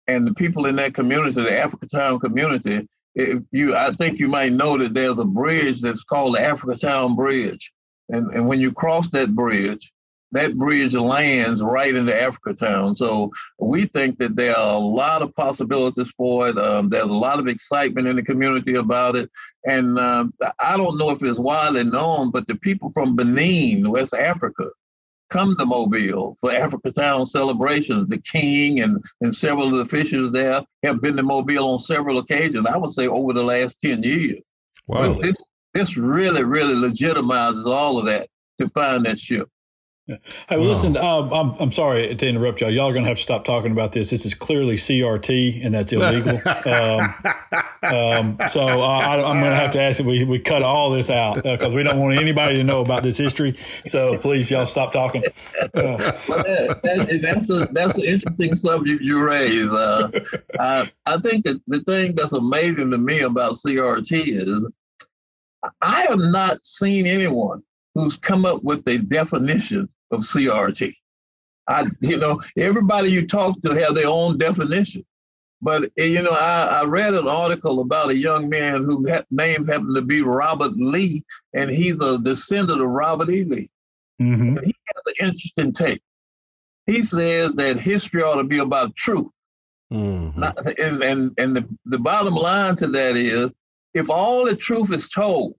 S3: and the people in that community, the Africatown community, if you, I think you might know that there's a bridge that's called the Africatown Bridge, and and when you cross that bridge, that bridge lands right into Africatown. So we think that there are a lot of possibilities for it. Um, there's a lot of excitement in the community about it. And um, I don't know if it's widely known, but the people from Benin, West Africa, come to Mobile for Africatown celebrations. The king and, and several of the officials there have been to Mobile on several occasions, I would say over the last 10 years. Wow. But this, this really, really legitimizes all of that to find that ship.
S1: Hey, well, listen, um, I'm, I'm sorry to interrupt y'all. Y'all are going to have to stop talking about this. This is clearly CRT, and that's illegal. <laughs> um, um, so I, am going to have to ask that we, we cut all this out because uh, we don't want anybody to know about this history. So please, y'all stop talking. Uh, well,
S3: that, that's, a, that's an interesting subject you raise. Uh, I, I think that the thing that's amazing to me about CRT is I have not seen anyone who's come up with a definition of CRT. I, you know, everybody you talk to have their own definition. But eh, you know, I, I read an article about a young man whose ha- name happened to be Robert Lee, and he's a descendant of Robert E. Lee. Mm-hmm. And he has an interesting take. He says that history ought to be about truth. Mm-hmm. Not, and and, and the, the bottom line to that is if all the truth is told,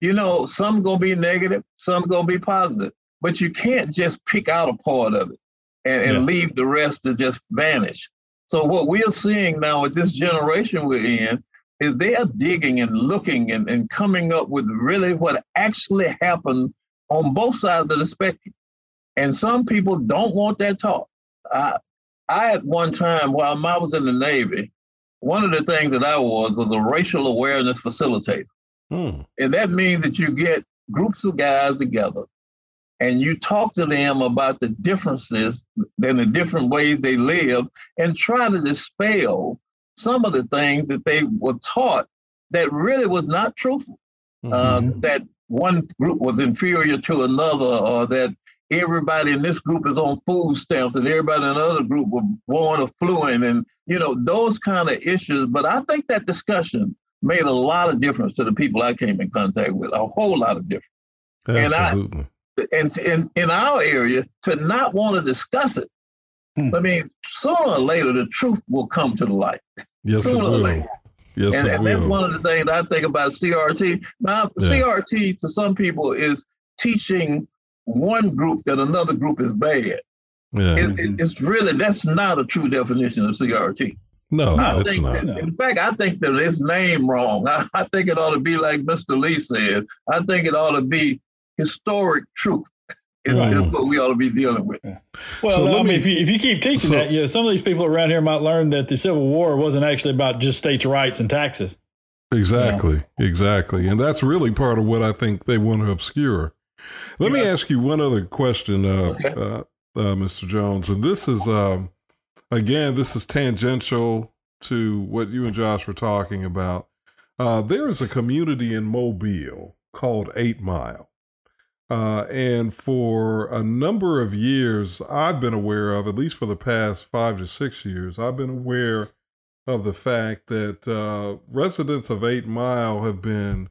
S3: you know, some gonna be negative, some gonna be positive but you can't just pick out a part of it and, and yeah. leave the rest to just vanish. So what we're seeing now with this generation we're in, is they are digging and looking and, and coming up with really what actually happened on both sides of the spectrum. And some people don't want that talk. I, I at one time, while I was in the Navy, one of the things that I was was a racial awareness facilitator. Hmm. And that means that you get groups of guys together and you talk to them about the differences and the different ways they live and try to dispel some of the things that they were taught that really was not truthful. Uh, mm-hmm. Uh, that one group was inferior to another, or that everybody in this group is on food stamps and everybody in another group was born affluent, and you know those kind of issues. But I think that discussion made a lot of difference to the people I came in contact with, a whole lot of difference. Absolutely. And I, and in, in our area, to not want to discuss it, hmm. I mean, sooner or later, the truth will come to the light.
S2: Yes, sooner it will. Yes,
S3: and, and that's one of the things I think about CRT. Now, yeah. CRT to some people is teaching one group that another group is bad. Yeah. It, it, it's really that's not a true definition of CRT.
S2: No, I it's
S3: not.
S2: That,
S3: in fact, I think that it's name wrong. <laughs> I, I, think it ought to be like Mr. Lee said. I think it ought to be historic truth. Is, right. is what we ought to be dealing with.
S1: Well, so I mean, if, you, if you keep teaching so, that, you know, some of these people around here might learn that the Civil War wasn't actually about just states' rights and taxes.
S2: Exactly, you know? exactly, and that's really part of what I think they want to obscure. Let yeah. me ask you one other question, uh, okay. uh, uh, Mr. Jones, and this is. Um, again, this is tangential to what you and Josh were talking about. Uh, there is a community in Mobile called Eight Mile. Uh, and for a number of years, I've been aware of, at least for the past five to six years, I've been aware of the fact that uh, residents of Eight Mile have been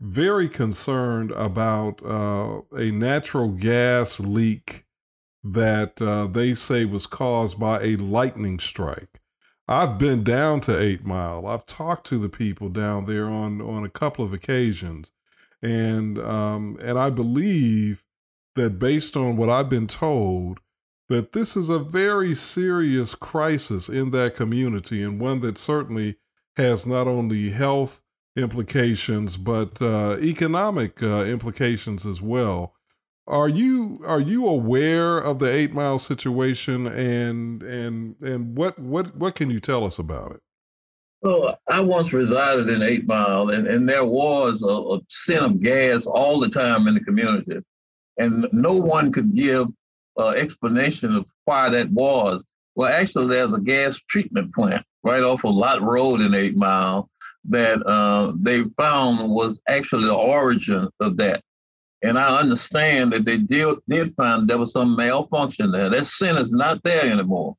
S2: very concerned about uh, a natural gas leak that uh, they say was caused by a lightning strike. I've been down to Eight Mile. I've talked to the people down there on on a couple of occasions, and um, and I believe that based on what I've been told, that this is a very serious crisis in that community, and one that certainly has not only health implications but uh, economic uh, implications as well. Are you are you aware of the Eight Mile situation and and and what what what can you tell us about it?
S3: Well, I once resided in Eight Mile, and, and there was a, a scent of gas all the time in the community, and no one could give an explanation of why that was. Well, actually, there's a gas treatment plant right off of Lott Road in Eight Mile that uh, they found was actually the origin of that. And I understand that they did, did find there was some malfunction there. That sin is not there anymore.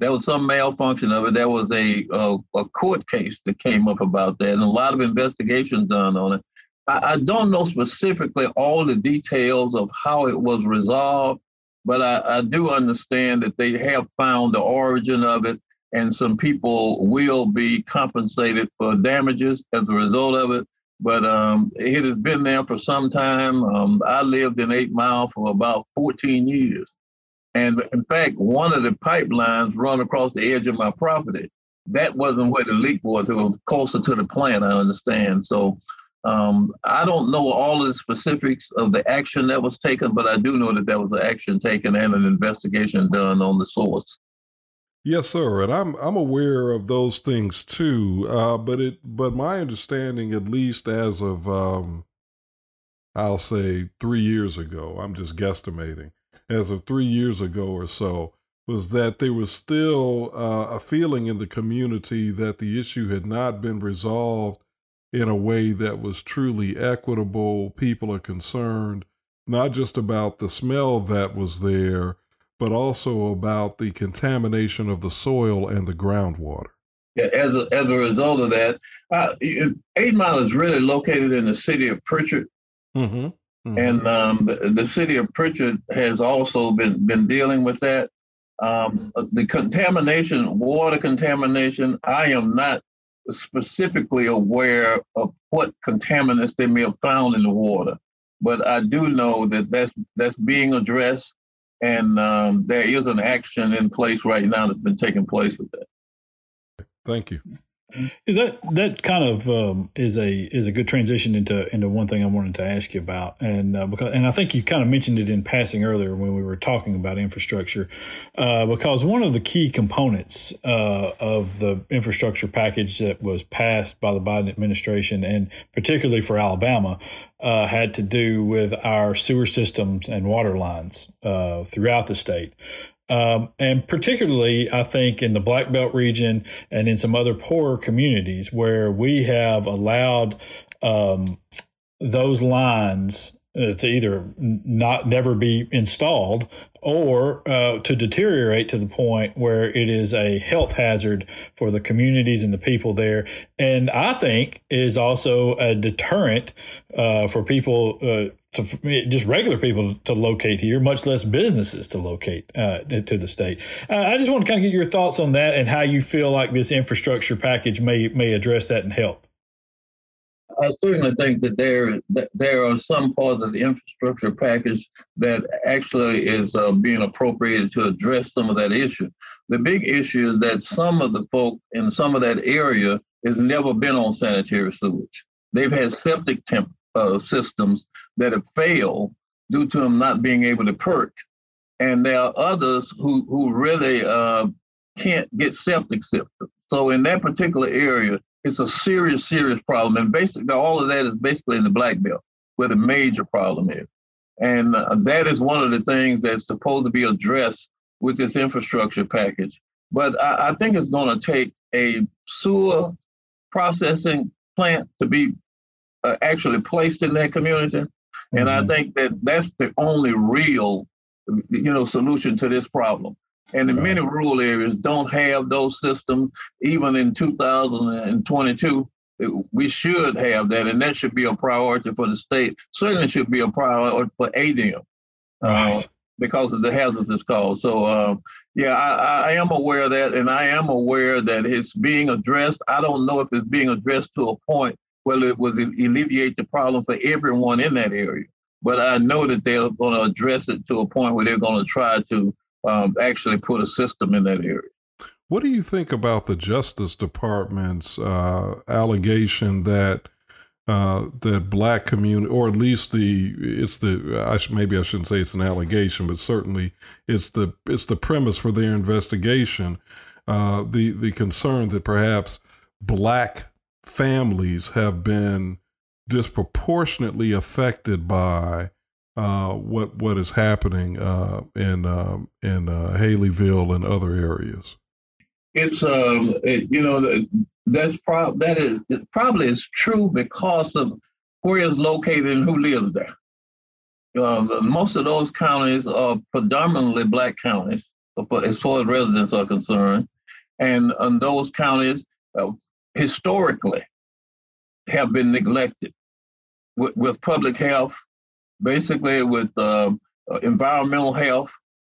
S3: There was some malfunction of it. There was a, a, a court case that came up about that, and a lot of investigation done on it. I, I, don't know specifically all the details of how it was resolved, but I, I do understand that they have found the origin of it, and some people will be compensated for damages as a result of it but um, it has been there for some time. Um, I lived in Eight Mile for about 14 years. And in fact, one of the pipelines run across the edge of my property. That wasn't where the leak was. It was closer to the plant, I understand. So um, I don't know all of the specifics of the action that was taken, but I do know that there was an action taken and an investigation done on the source.
S2: Yes, sir, and I'm I'm aware of those things too. Uh, but it but my understanding, at least as of um, I'll say three years ago, I'm just guesstimating. As of three years ago or so, was that there was still uh, a feeling in the community that the issue had not been resolved in a way that was truly equitable. People are concerned not just about the smell that was there but also about the contamination of the soil and the groundwater.
S3: Yeah, as a, as a result of that, uh, Eight Mile is really located in the city of Prichard. Mm-hmm. Mm-hmm. And um, the, the, city of Prichard has also been, been dealing with that. Um, the contamination, water contamination, I am not specifically aware of what contaminants they may have found in the water, but I do know that that's, that's being addressed and um, there is an action in place right now that's been taking place with that.
S2: Thank you.
S1: That that kind of um, is a is a good transition into into one thing I wanted to ask you about, and uh, because and I think you kind of mentioned it in passing earlier when we were talking about infrastructure, uh, because one of the key components uh, of the infrastructure package that was passed by the Biden administration, and particularly for Alabama, uh, had to do with our sewer systems and water lines uh, throughout the state. Um, and particularly, I think in the Black Belt region and in some other poorer communities where we have allowed um, those lines to either not never be installed or uh, to deteriorate to the point where it is a health hazard for the communities and the people there. And I think is also a deterrent uh, for people uh, to just regular people to locate here, much less businesses to locate uh, to the state. Uh, I just want to kind of get your thoughts on that and how you feel like this infrastructure package may may address that and help.
S3: I certainly think that there that there are some parts of the infrastructure package that actually is uh, being appropriated to address some of that issue. The big issue is that some of the folk in some of that area has never been on sanitary sewage. They've had septic temp uh, systems that have failed due to them not being able to perk. And there are others who, who really uh, can't get septic systems. So in that particular area, it's a serious, serious problem. And basically, all of that is basically in the black belt, where the major problem is. And uh, that is one of the things that's supposed to be addressed with this infrastructure package. But I, I think it's going to take a sewer processing plant to be uh, actually placed in that community. Mm-hmm. And I mm-hmm. think that that's the only real, you know, solution to this problem. And in right. many rural areas don't have those systems. Even in 2022, we should have that, and that should be a priority for the state. Certainly should be a priority for ADEM. Uh, right. Uh, because of the hazards it's caused. So, uh, yeah, I, I, am aware of that, and I am aware that it's being addressed. I don't know if it's being addressed to a point well, it was alleviate the problem for everyone in that area. But I know that they're going to address it to a point where they're going to try to um, actually put a system in that area.
S2: What do you think about the Justice Department's uh, allegation that uh, that black community, or at least the it's the I sh- maybe I shouldn't say it's an allegation, but certainly it's the it's the premise for their investigation. Uh, the the concern that perhaps black families have been disproportionately affected by uh, what what is happening uh, in um, in uh, Hayneville and other areas.
S3: It's um, it, you know that's prob that is probably is true because of where it's located and who lives there. Um, most of those counties are predominantly black counties, as far as residents are concerned, and in those counties, uh, historically have been neglected with, with public health, basically with uh, uh, environmental health,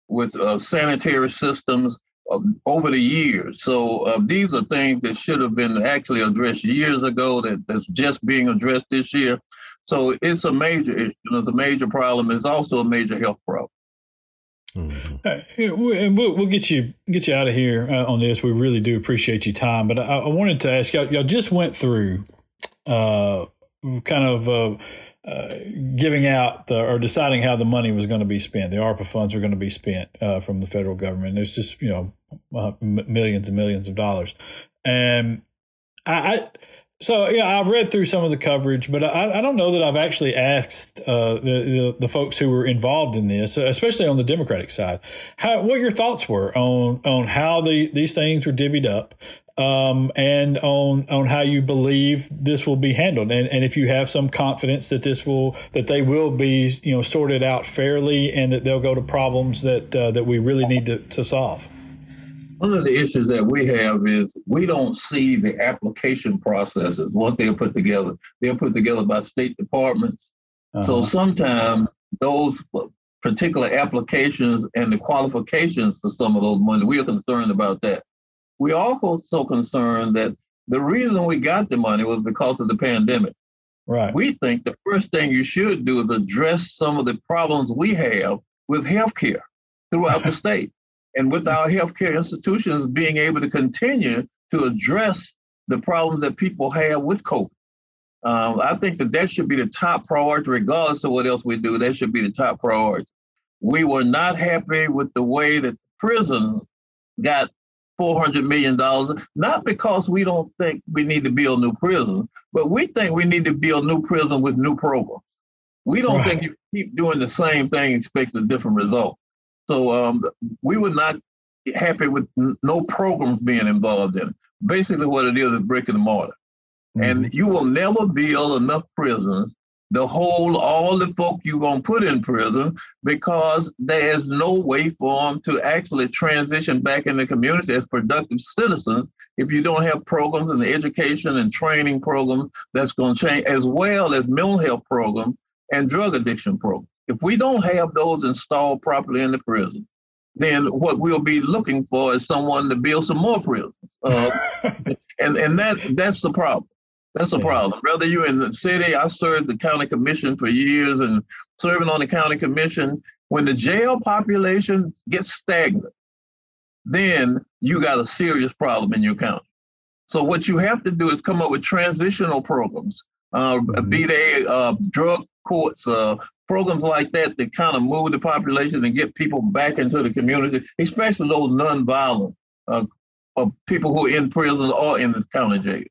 S3: with uh, sanitary systems uh, over the years. So uh, these are things that should have been actually addressed years ago that, that's just being addressed this year. So it's a major issue. It's a major problem. It's also a major health problem.
S1: Mm-hmm. and we'll, we'll, get you get you out of here uh, on this. We really do appreciate your time. But I, I wanted to ask y'all, y'all just went through uh, kind of uh, giving out the, or deciding how the money was going to be spent. The ARPA funds were going to be spent uh, from the federal government. There's just you know uh, millions and millions of dollars, and I, I so yeah, I've read through some of the coverage, but I, I don't know that I've actually asked uh, the, the, the folks who were involved in this, especially on the Democratic side, how what your thoughts were on on how the these things were divvied up, um, and on on how you believe this will be handled, and and if you have some confidence that this will that they will be you know sorted out fairly, and that they'll go to problems that uh, that we really need to, to solve.
S3: One of the issues that we have is we don't see the application processes once they're put together. They're put together by state departments. Uh-huh. So sometimes those particular applications and the qualifications for some of those money, we are concerned about that. We also so concerned that the reason we got the money was because of the pandemic.
S1: Right.
S3: We think the first thing you should do is address some of the problems we have with healthcare throughout the <laughs> state and with our healthcare institutions being able to continue to address the problems that people have with COVID. Um, I think that that should be the top priority, regardless of what else we do. That should be the top priority. We were not happy with the way that prison got $400 million, not because we don't think we need to build new prisons, but we think we need to build new prison with new programs. We don't right. think you keep doing the same thing and expect a different result. So um, we were not happy with n- no programs being involved in it. Basically, what it is is brick and mortar. Mm-hmm. And you will never build enough prisons to whole, all the folk you're going to put in prison because there's no way for them to actually transition back in the community as productive citizens if you don't have programs and education and training programs that's going to change, as well as mental health programs and drug addiction programs. If we don't have those installed properly in the prison, then what we'll be looking for is someone to build some more prisons. Uh, <laughs> and and that that's the problem. That's a problem. Whether you're in the city, I served the county commission for years and serving on the county commission, when the jail population gets stagnant, then you got a serious problem in your county. So what you have to do is come up with transitional programs, uh, mm-hmm. be they uh, drug courts, uh, programs like that that kind of move the population and get people back into the community, especially those nonviolent uh, uh, people who are in prison or in the county jail.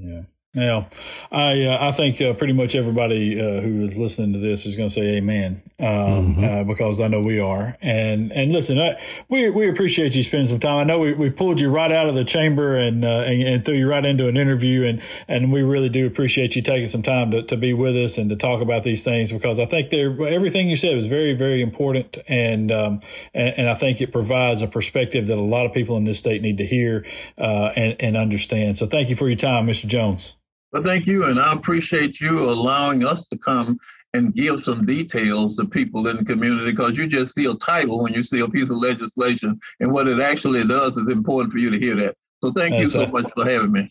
S1: Yeah. Yeah, I uh, I think uh, pretty much everybody uh, who is listening to this is going to say Amen um, mm-hmm. Uh, because I know we are. And and listen, I, we we appreciate you spending some time. I know we, we pulled you right out of the chamber and, uh, and, and threw you right into an interview, and and we really do appreciate you taking some time to, to be with us and to talk about these things because I think they everything you said was very very important, and, um, and and I think it provides a perspective that a lot of people in this state need to hear uh, and and understand. So thank you for your time, Mr. Jones.
S3: Well, thank you. And I appreciate you allowing us to come and give some details to people in the community because you just see a title when you see a piece of legislation. And what it actually does is important for you to hear that. So thank That's you so a- much for having me.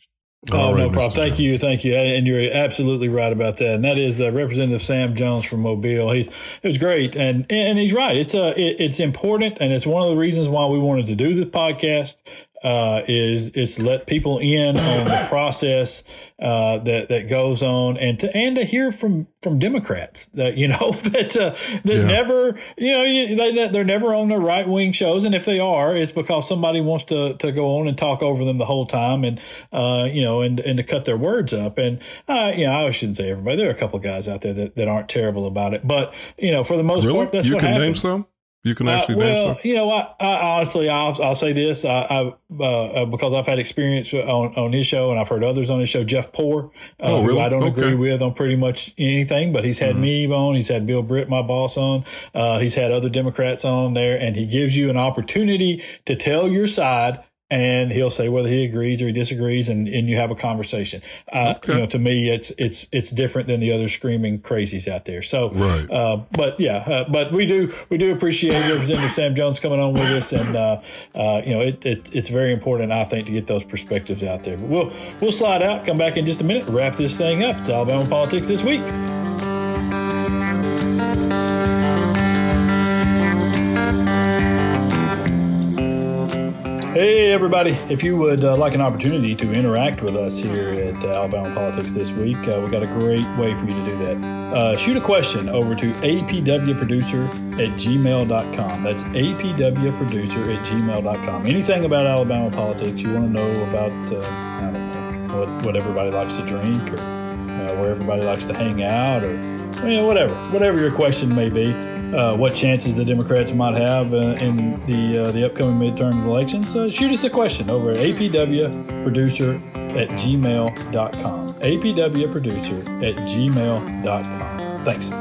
S1: Oh, right, no problem. Mr. Thank you. Thank you. And you're absolutely right about that. And that is uh, Representative Sam Jones from Mobile. He's, it was great. And, and he's right. It's, uh, it, it's important. And it's one of the reasons why we wanted to do this podcast uh, is is let people in on the process uh, that that goes on, and to and to hear from from Democrats that you know <laughs> that uh, that yeah. never you know they they're never on the right wing shows, and if they are, it's because somebody wants to to go on and talk over them the whole time, and uh, you know, and and to cut their words up, and uh, you know, I shouldn't say everybody. There are a couple of guys out there that, that aren't terrible about it, but you know, for the most
S2: really?
S1: part, that's
S2: you
S1: what
S2: can
S1: happens.
S2: name some. You can
S1: Uh,
S2: actually
S1: well,
S2: name
S1: you know, I, I honestly, I'll, I'll say this, I, I uh, uh, because I've had experience on, on his show, and I've heard others on his show. Jeff Poor, uh,
S2: Oh, really?
S1: who I don't
S2: Okay.
S1: agree with on pretty much anything, but he's had me on, he's had Bill Britt, my boss, on, uh, he's had other Democrats on there, and he gives you an opportunity to tell your side. And he'll say whether he agrees or he disagrees, and, and you have a conversation. Uh,
S2: Okay.
S1: You know, to me, it's it's it's different than the other screaming crazies out there. So,
S2: Right.
S1: uh, but yeah, uh, but we do we do appreciate Representative Sam Jones coming on with us, and uh, uh, you know it, it, it's very important, I think, to get those perspectives out there. But we'll we'll slide out, come back in just a minute, wrap this thing up. It's Alabama politics this week. Hey, everybody. If you would uh, like an opportunity to interact with us here at uh, Alabama Politics this week, uh, we've got a great way for you to do that. Uh, shoot a question over to apwproducer at gmail.com. That's apwproducer at gmail.com. Anything about Alabama politics you want to know about, uh, I don't know, what, what everybody likes to drink or uh, where everybody likes to hang out or you know, whatever, whatever your question may be uh, what chances the Democrats might have uh, in the uh, the upcoming midterm elections, uh, shoot us a question over at apwproducer at gmail.com. apwproducer at gmail.com. Thanks.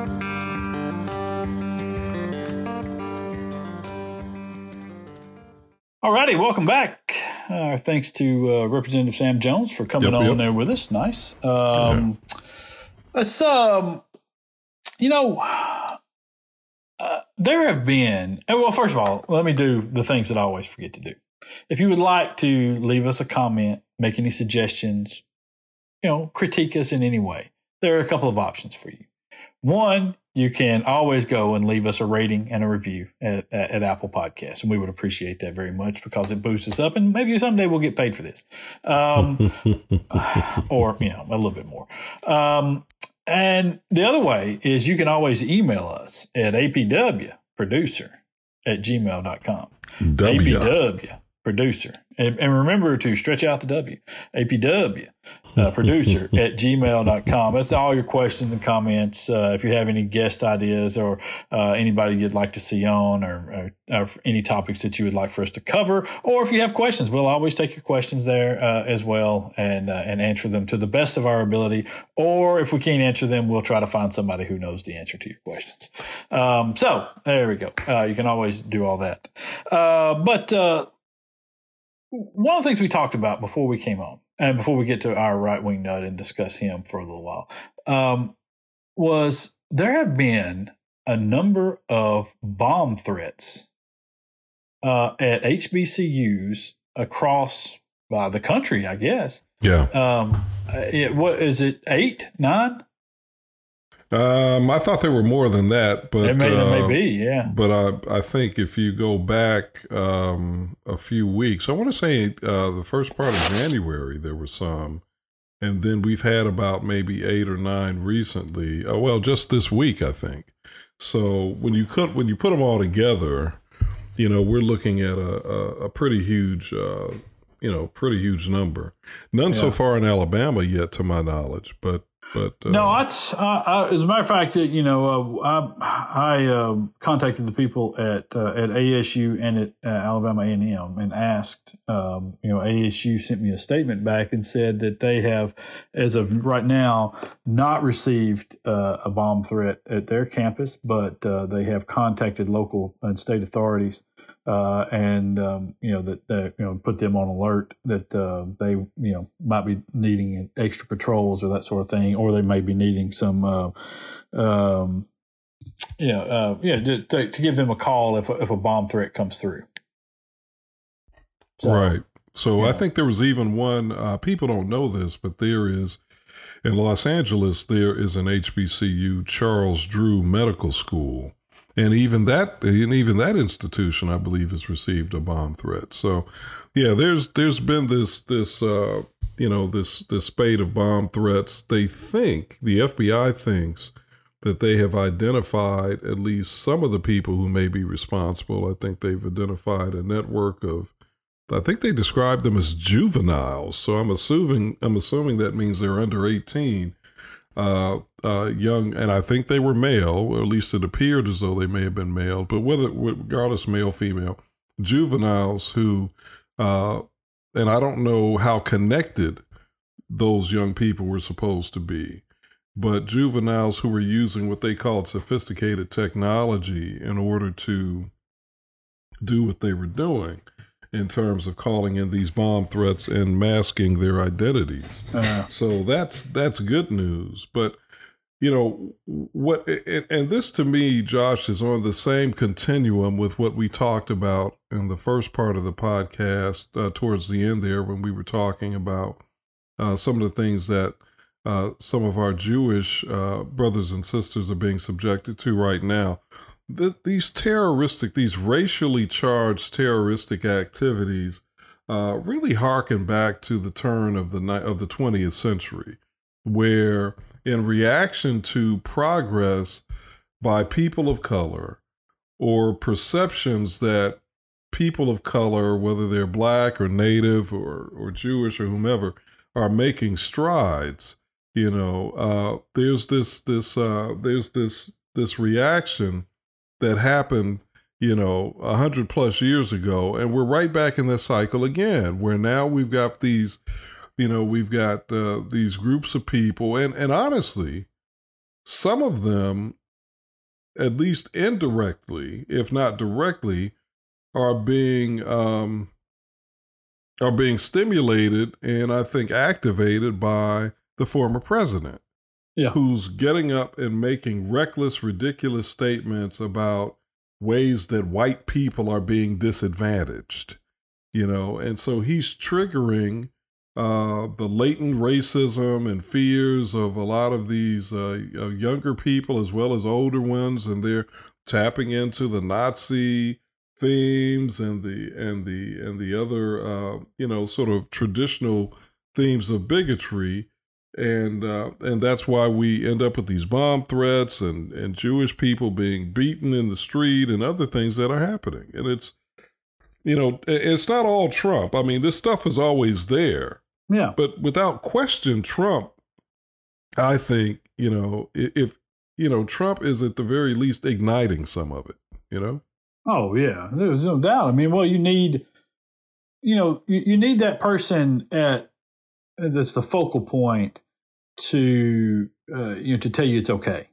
S1: Alrighty, welcome back. Uh, thanks to uh, Representative Sam Jones for coming
S2: Yep,
S1: on
S2: yep.
S1: there with us. Nice. Um, Let's, um, you know, there have been, well, first of all, let me do the things that I always forget to do. If you would like to leave us a comment, make any suggestions, you know, critique us in any way, there are a couple of options for you. One, you can always go and leave us a rating and a review at, at, at, Apple Podcasts. And we would appreciate that very much because it boosts us up. And maybe someday we'll get paid for this. Um, <laughs> or, you know, a little bit more. Um, and the other way is you can always email us at apwproducer at gmail.com. W. APW producer. And, and, remember to stretch out the W. APW uh, <laughs> producer at gmail.com. That's all your questions and comments. Uh, if you have any guest ideas or uh, anybody you'd like to see on or, or, or, any topics that you would like for us to cover, or if you have questions, we'll always take your questions there uh, as well and, uh, and answer them to the best of our ability. Or if we can't answer them, we'll try to find somebody who knows the answer to your questions. Um, so there we go. Uh, you can always do all that. but one of the things we talked about before we came on and before we get to our right wing nut and discuss him for a little while, um, was there have been a number of bomb threats uh, at HBCUs across uh, the country, I guess.
S2: Yeah.
S1: Um, it, what is it? Eight, nine?
S2: Um, I thought there were more than that, but
S1: it may, uh, may be, yeah.
S2: But I, I think if you go back um, a few weeks, I want to say uh, the first part of January there were some, and then we've had about maybe eight or nine recently. Uh, well, just this week, I think. So when you cut when you put them all together, you know we're looking at a a, a pretty huge. Uh, you know, pretty huge number. None yeah. so far in Alabama yet, to my knowledge, but but
S1: uh, no, uh, as a matter of fact, you know, uh, I, I um, contacted the people at uh, at ASU and at uh, Alabama A and M and asked. Um, you know, ASU sent me a statement back and said that they have, as of right now, not received uh, a bomb threat at their campus, but they have contacted local and state authorities uh, and um, you know that, that, you know put them on alert that uh, they you know might be needing extra patrols or that sort of thing, or they may be needing some. Uh, um, yeah, uh, yeah, to, to, give them a call if if a bomb threat comes through.
S2: So, right. So yeah. I think there was even one. Uh, people don't know this, but there is in Los Angeles. There is an HBCU, Charles Drew Medical School, and even that and even that institution i believe has received a bomb threat. So yeah there's there's been this this uh you know this this spate of bomb threats. They think the fbi thinks that they have identified at least some of the people who may be responsible. I think they've identified a network of I think they describe them as juveniles, so I'm assuming I'm assuming that means they're under 18 uh, uh, young, and I think they were male, or at least it appeared as though they may have been male, but whether, regardless, male, female, juveniles who, uh, and I don't know how connected those young people were supposed to be, but juveniles who were using what they called sophisticated technology in order to do what they were doing in terms of calling in these bomb threats and masking their identities. Uh-huh. So that's that's good news. But you know what? And, and, this to me, Josh, is on the same continuum with what we talked about in the first part of the podcast, uh, towards the end there, when we were talking about uh, some of the things that. Uh, some of our Jewish uh, brothers and sisters are being subjected to right now the, these terroristic, these racially charged terroristic activities uh, really harken back to the turn of the of the 20th century, where in reaction to progress by people of color or perceptions that people of color, whether they're black or native or, or Jewish or whomever, are making strides. You know, uh, there's this this uh, there's this this reaction that happened, you know, a hundred plus years ago, and we're right back in this cycle again, where now we've got these, you know, we've got uh, these groups of people, and and honestly, some of them, at least indirectly, if not directly, are being um, are being stimulated and I think activated by the former president
S1: yeah.
S2: who's getting up and making reckless, ridiculous statements about ways that white people are being disadvantaged, you know, and so he's triggering uh, the latent racism and fears of a lot of these uh, younger people as well as older ones, and they're tapping into the Nazi themes and the and the and the other uh, you know sort of traditional themes of bigotry and uh, and that's why we end up with these bomb threats and and Jewish people being beaten in the street and other things that are happening. And it's you know it's not all Trump. I mean this stuff is always there.
S1: Yeah.
S2: But without question Trump I think you know if you know Trump is at the very least igniting some of it you know?
S1: Oh yeah, there's no doubt. I mean, well, you need, you know, you, you need that person at that's the focal point to uh, you know to tell you it's okay.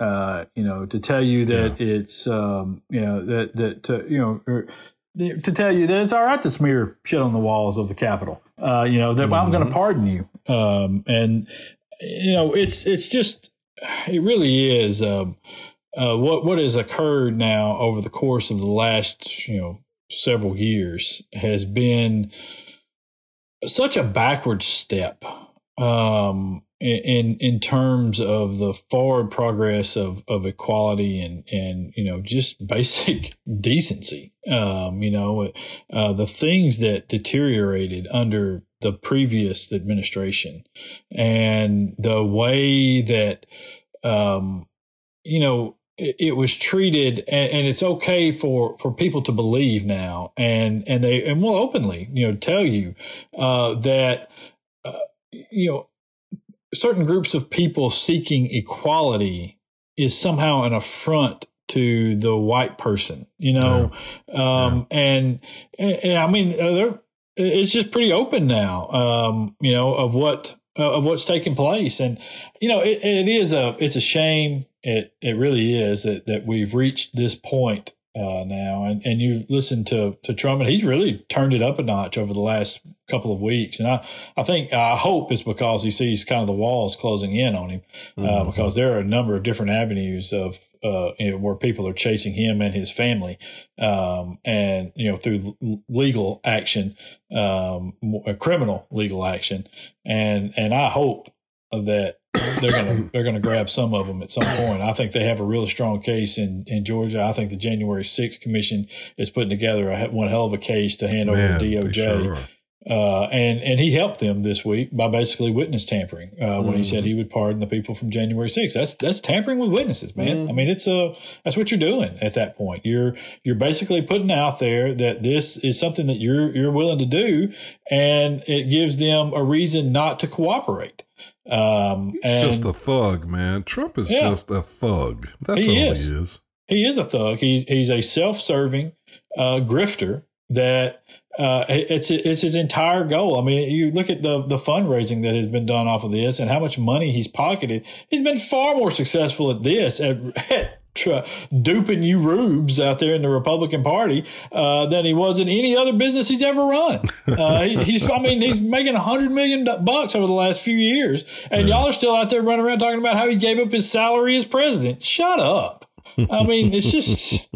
S1: Uh, you know, to tell you that yeah. it's um, you know that that uh, you know. Or, to tell you that it's all right to smear shit on the walls of the Capitol, uh, you know that mm-hmm. I'm going to pardon you, um, and you know it's it's just it really is um, uh, what what has occurred now over the course of the last you know several years has been such a backward step um, in in terms of the forward progress of, of equality and and you know just <laughs> basic decency. Um, you know uh, the things that deteriorated under the previous administration and the way that um, you know it, was treated and, and, it's okay for for people to believe now and and they and will openly you know tell you uh, that uh, you know certain groups of people seeking equality is somehow an affront to the white person you know yeah. Um, yeah. And, and, i mean uh, it's just pretty open now um, you know of what uh, of what's taking place and you know it, it is a it's a shame it it really is that, that we've reached this point uh, now. And, and you listen to, to Trump, and he's really turned it up a notch over the last couple of weeks. And I, I think, I hope it's because he sees kind of the walls closing in on him, uh, mm-hmm. uh, because there are a number of different avenues of, uh, you know, where people are chasing him and his family, um, and, you know, through legal action, um, criminal legal action. And, and I hope that they're gonna <coughs> they're gonna grab some of them at some point. I think they have a really strong case in, in Georgia. I think the January 6th commission is putting together a, one hell of a case to hand Man, over to DOJ. Sure uh, and and he helped them this week by basically witness tampering uh, mm-hmm. when he said mm-hmm. he would pardon the people from January 6th. That's that's tampering with witnesses, man. Mm-hmm. I mean, it's a that's what you're doing at that point. You're you're basically putting out there that this is something that you're you're willing to do, and it gives them a reason not to cooperate.
S2: Um, He's and, just a thug, man. Trump is yeah, just a thug. That's he all is. he is.
S1: He is a thug. He's he's a self-serving uh, grifter that uh, it's it's his entire goal. I mean, you look at the the fundraising that has been done off of this and how much money he's pocketed. He's been far more successful at this at, <laughs> at duping you rubes out there in the Republican Party uh, than he was in any other business he's ever run. <laughs> Uh, he, he's, I mean, he's making a hundred million bucks over the last few years, and yeah. y'all are still out there running around talking about how he gave up his salary as president. Shut up. I mean, it's just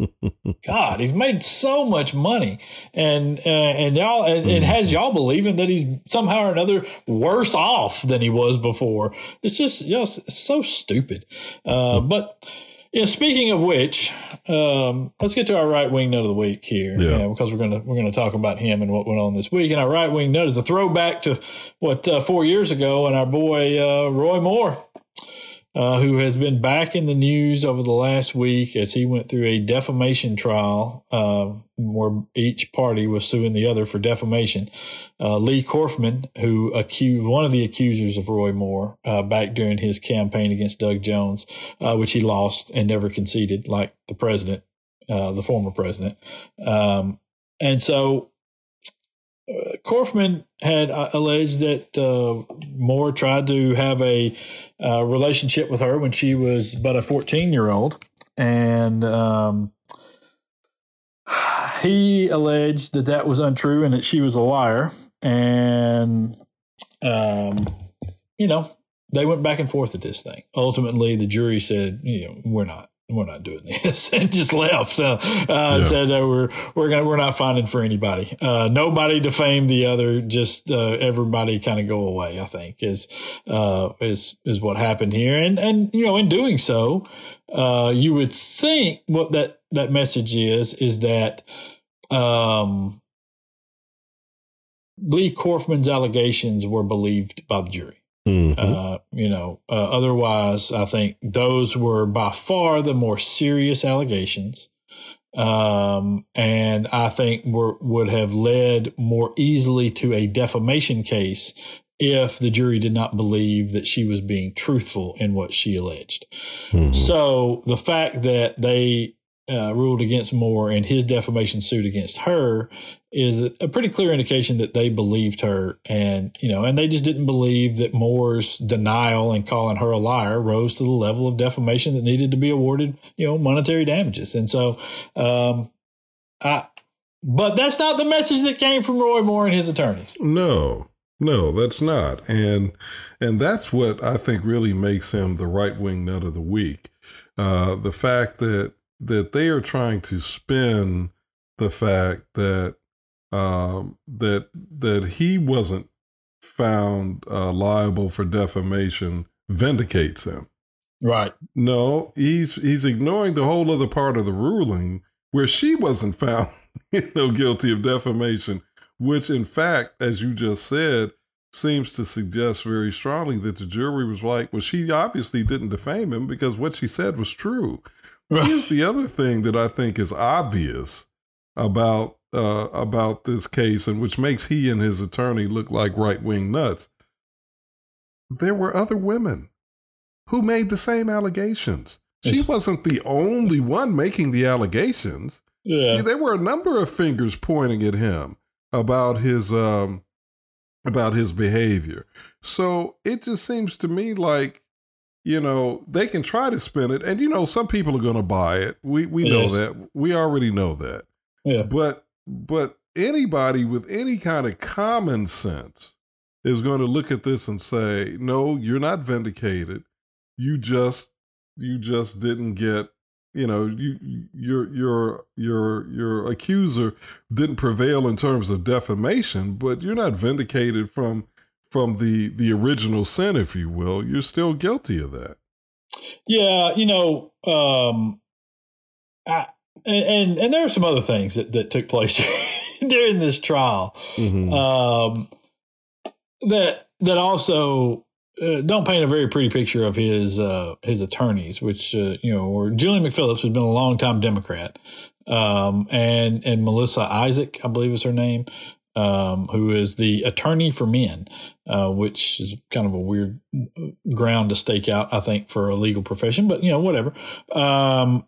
S1: God. He's made so much money, and uh, and y'all and it has y'all believing that he's somehow or another worse off than he was before. It's just you know, so stupid. Uh, but yeah, speaking of which, um, let's get to our right wing note of the week here, yeah. because we're gonna we're gonna talk about him and what went on this week. And our right wing note is a throwback to what uh, four years ago, and our boy uh, Roy Moore uh, who has been back in the news over the last week as he went through a defamation trial uh, where each party was suing the other for defamation. Uh, Leigh Corfman, who accused one of the accusers of Roy Moore uh, back during his campaign against Doug Jones, uh, which he lost and never conceded, like the president, uh, the former president. Um, and so Corfman had uh, alleged that uh, Moore tried to have a uh, relationship with her when she was but a 14 year old. And um, he alleged that that was untrue and that she was a liar. And, um, you know, they went back and forth at this thing. Ultimately, the jury said, you know, we're not. We're not doing this. <laughs> And just left. Uh, uh, yeah. and said uh, we're we're gonna we're not finding for anybody. Uh, nobody defame the other just uh, everybody kind of go away i think is uh, is is what happened here. And and you know in doing so you would think what that that message is is that um leigh corfman's allegations were believed by the jury Mm-hmm. Uh, you know, uh, otherwise, I think those were by far the more serious allegations. Um, and I think were, would have led more easily to a defamation case if the jury did not believe that she was being truthful in what she alleged. Mm-hmm. So the fact that they uh, ruled against Moore and his defamation suit against her is a pretty clear indication that they believed her and you know and they just didn't believe that Moore's denial and calling her a liar rose to the level of defamation that needed to be awarded you know monetary damages and so um I but that's not the message that came from Roy Moore and his attorneys.
S2: No. No, that's not. And and that's what I think really makes him the right-wing nut of the week. Uh the fact that that they are trying to spin the fact that um, that that he wasn't found uh, liable for defamation vindicates him.
S1: Right.
S2: No, he's he's ignoring the whole other part of the ruling where she wasn't <laughs> found, you know, guilty of defamation, which in fact, as you just said, seems to suggest very strongly that the jury was like, well, she obviously didn't defame him because what she said was true. Here's the other thing that I think is obvious about uh, about this case, and which makes he and his attorney look like right wing nuts. There were other women who made the same allegations. She wasn't the only one making the allegations. Yeah. There were a number of fingers pointing at him about his um about his behavior. So it just seems to me like you know, they can try to spin it, and you know, some people are going to buy it. We we yes. know that. We already know that. Yeah. But but anybody with any kind of common sense is going to look at this and say, "No, you're not vindicated. You just you just didn't get." You know, you your your your your accuser didn't prevail in terms of defamation, but you're not vindicated from from the the original sin, if you will, you're still guilty of that.
S1: Yeah, you know, um, I, and and there are some other things that that took place <laughs> during this trial mm-hmm. um, that that also uh, don't paint a very pretty picture of his uh, his attorneys, which uh, you know, or Julian McPhillips has been a long time Democrat, um, and and Melissa Isaak, I believe is her name, um, who is the attorney for men, uh, which is kind of a weird ground to stake out, I think, for a legal profession, but you know, whatever. Um,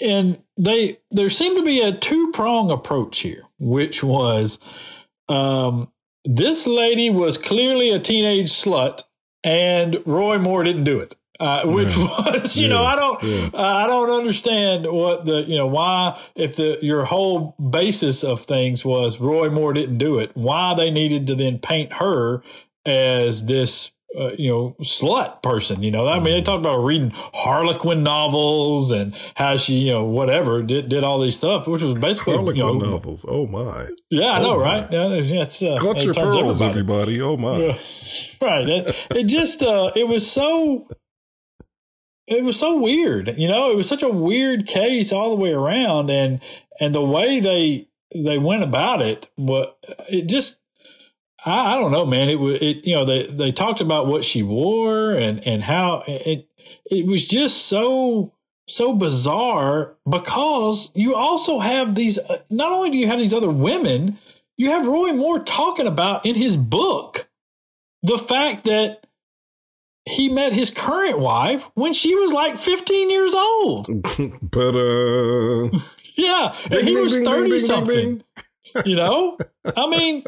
S1: and they, there seemed to be a two prong approach here, which was, um, this lady was clearly a teenage slut and Roy Moore didn't do it uh, <laughs> which yeah. was, you yeah. know, I don't, yeah. uh, I don't understand what the, you know, why if the your whole basis of things was Roy Moore didn't do it, why they needed to then paint her as this uh, you know, slut person. You know, I mean, they mm-hmm. talked about reading Harlequin novels and how she, you know, whatever did did all these stuff, which was basically
S2: Harlequin
S1: you know,
S2: novels. Oh my!
S1: Yeah, I
S2: oh
S1: know, my. right? Yeah, it's uh,
S2: clutch your pearls, everybody. everybody. Oh my! <laughs>
S1: right. It, it just uh, it was so it was so weird. You know, it was such a weird case all the way around, and and the way they they went about it, what it just I, I don't know, man. It was it you know they they talked about what she wore and and how it it was just so so bizarre because you also have these uh, not only do you have these other women you have roy moore talking about in his book the fact that he met his current wife when she was like 15 years old. <laughs>
S2: but uh
S1: yeah, and he was 30 something. You know? I mean,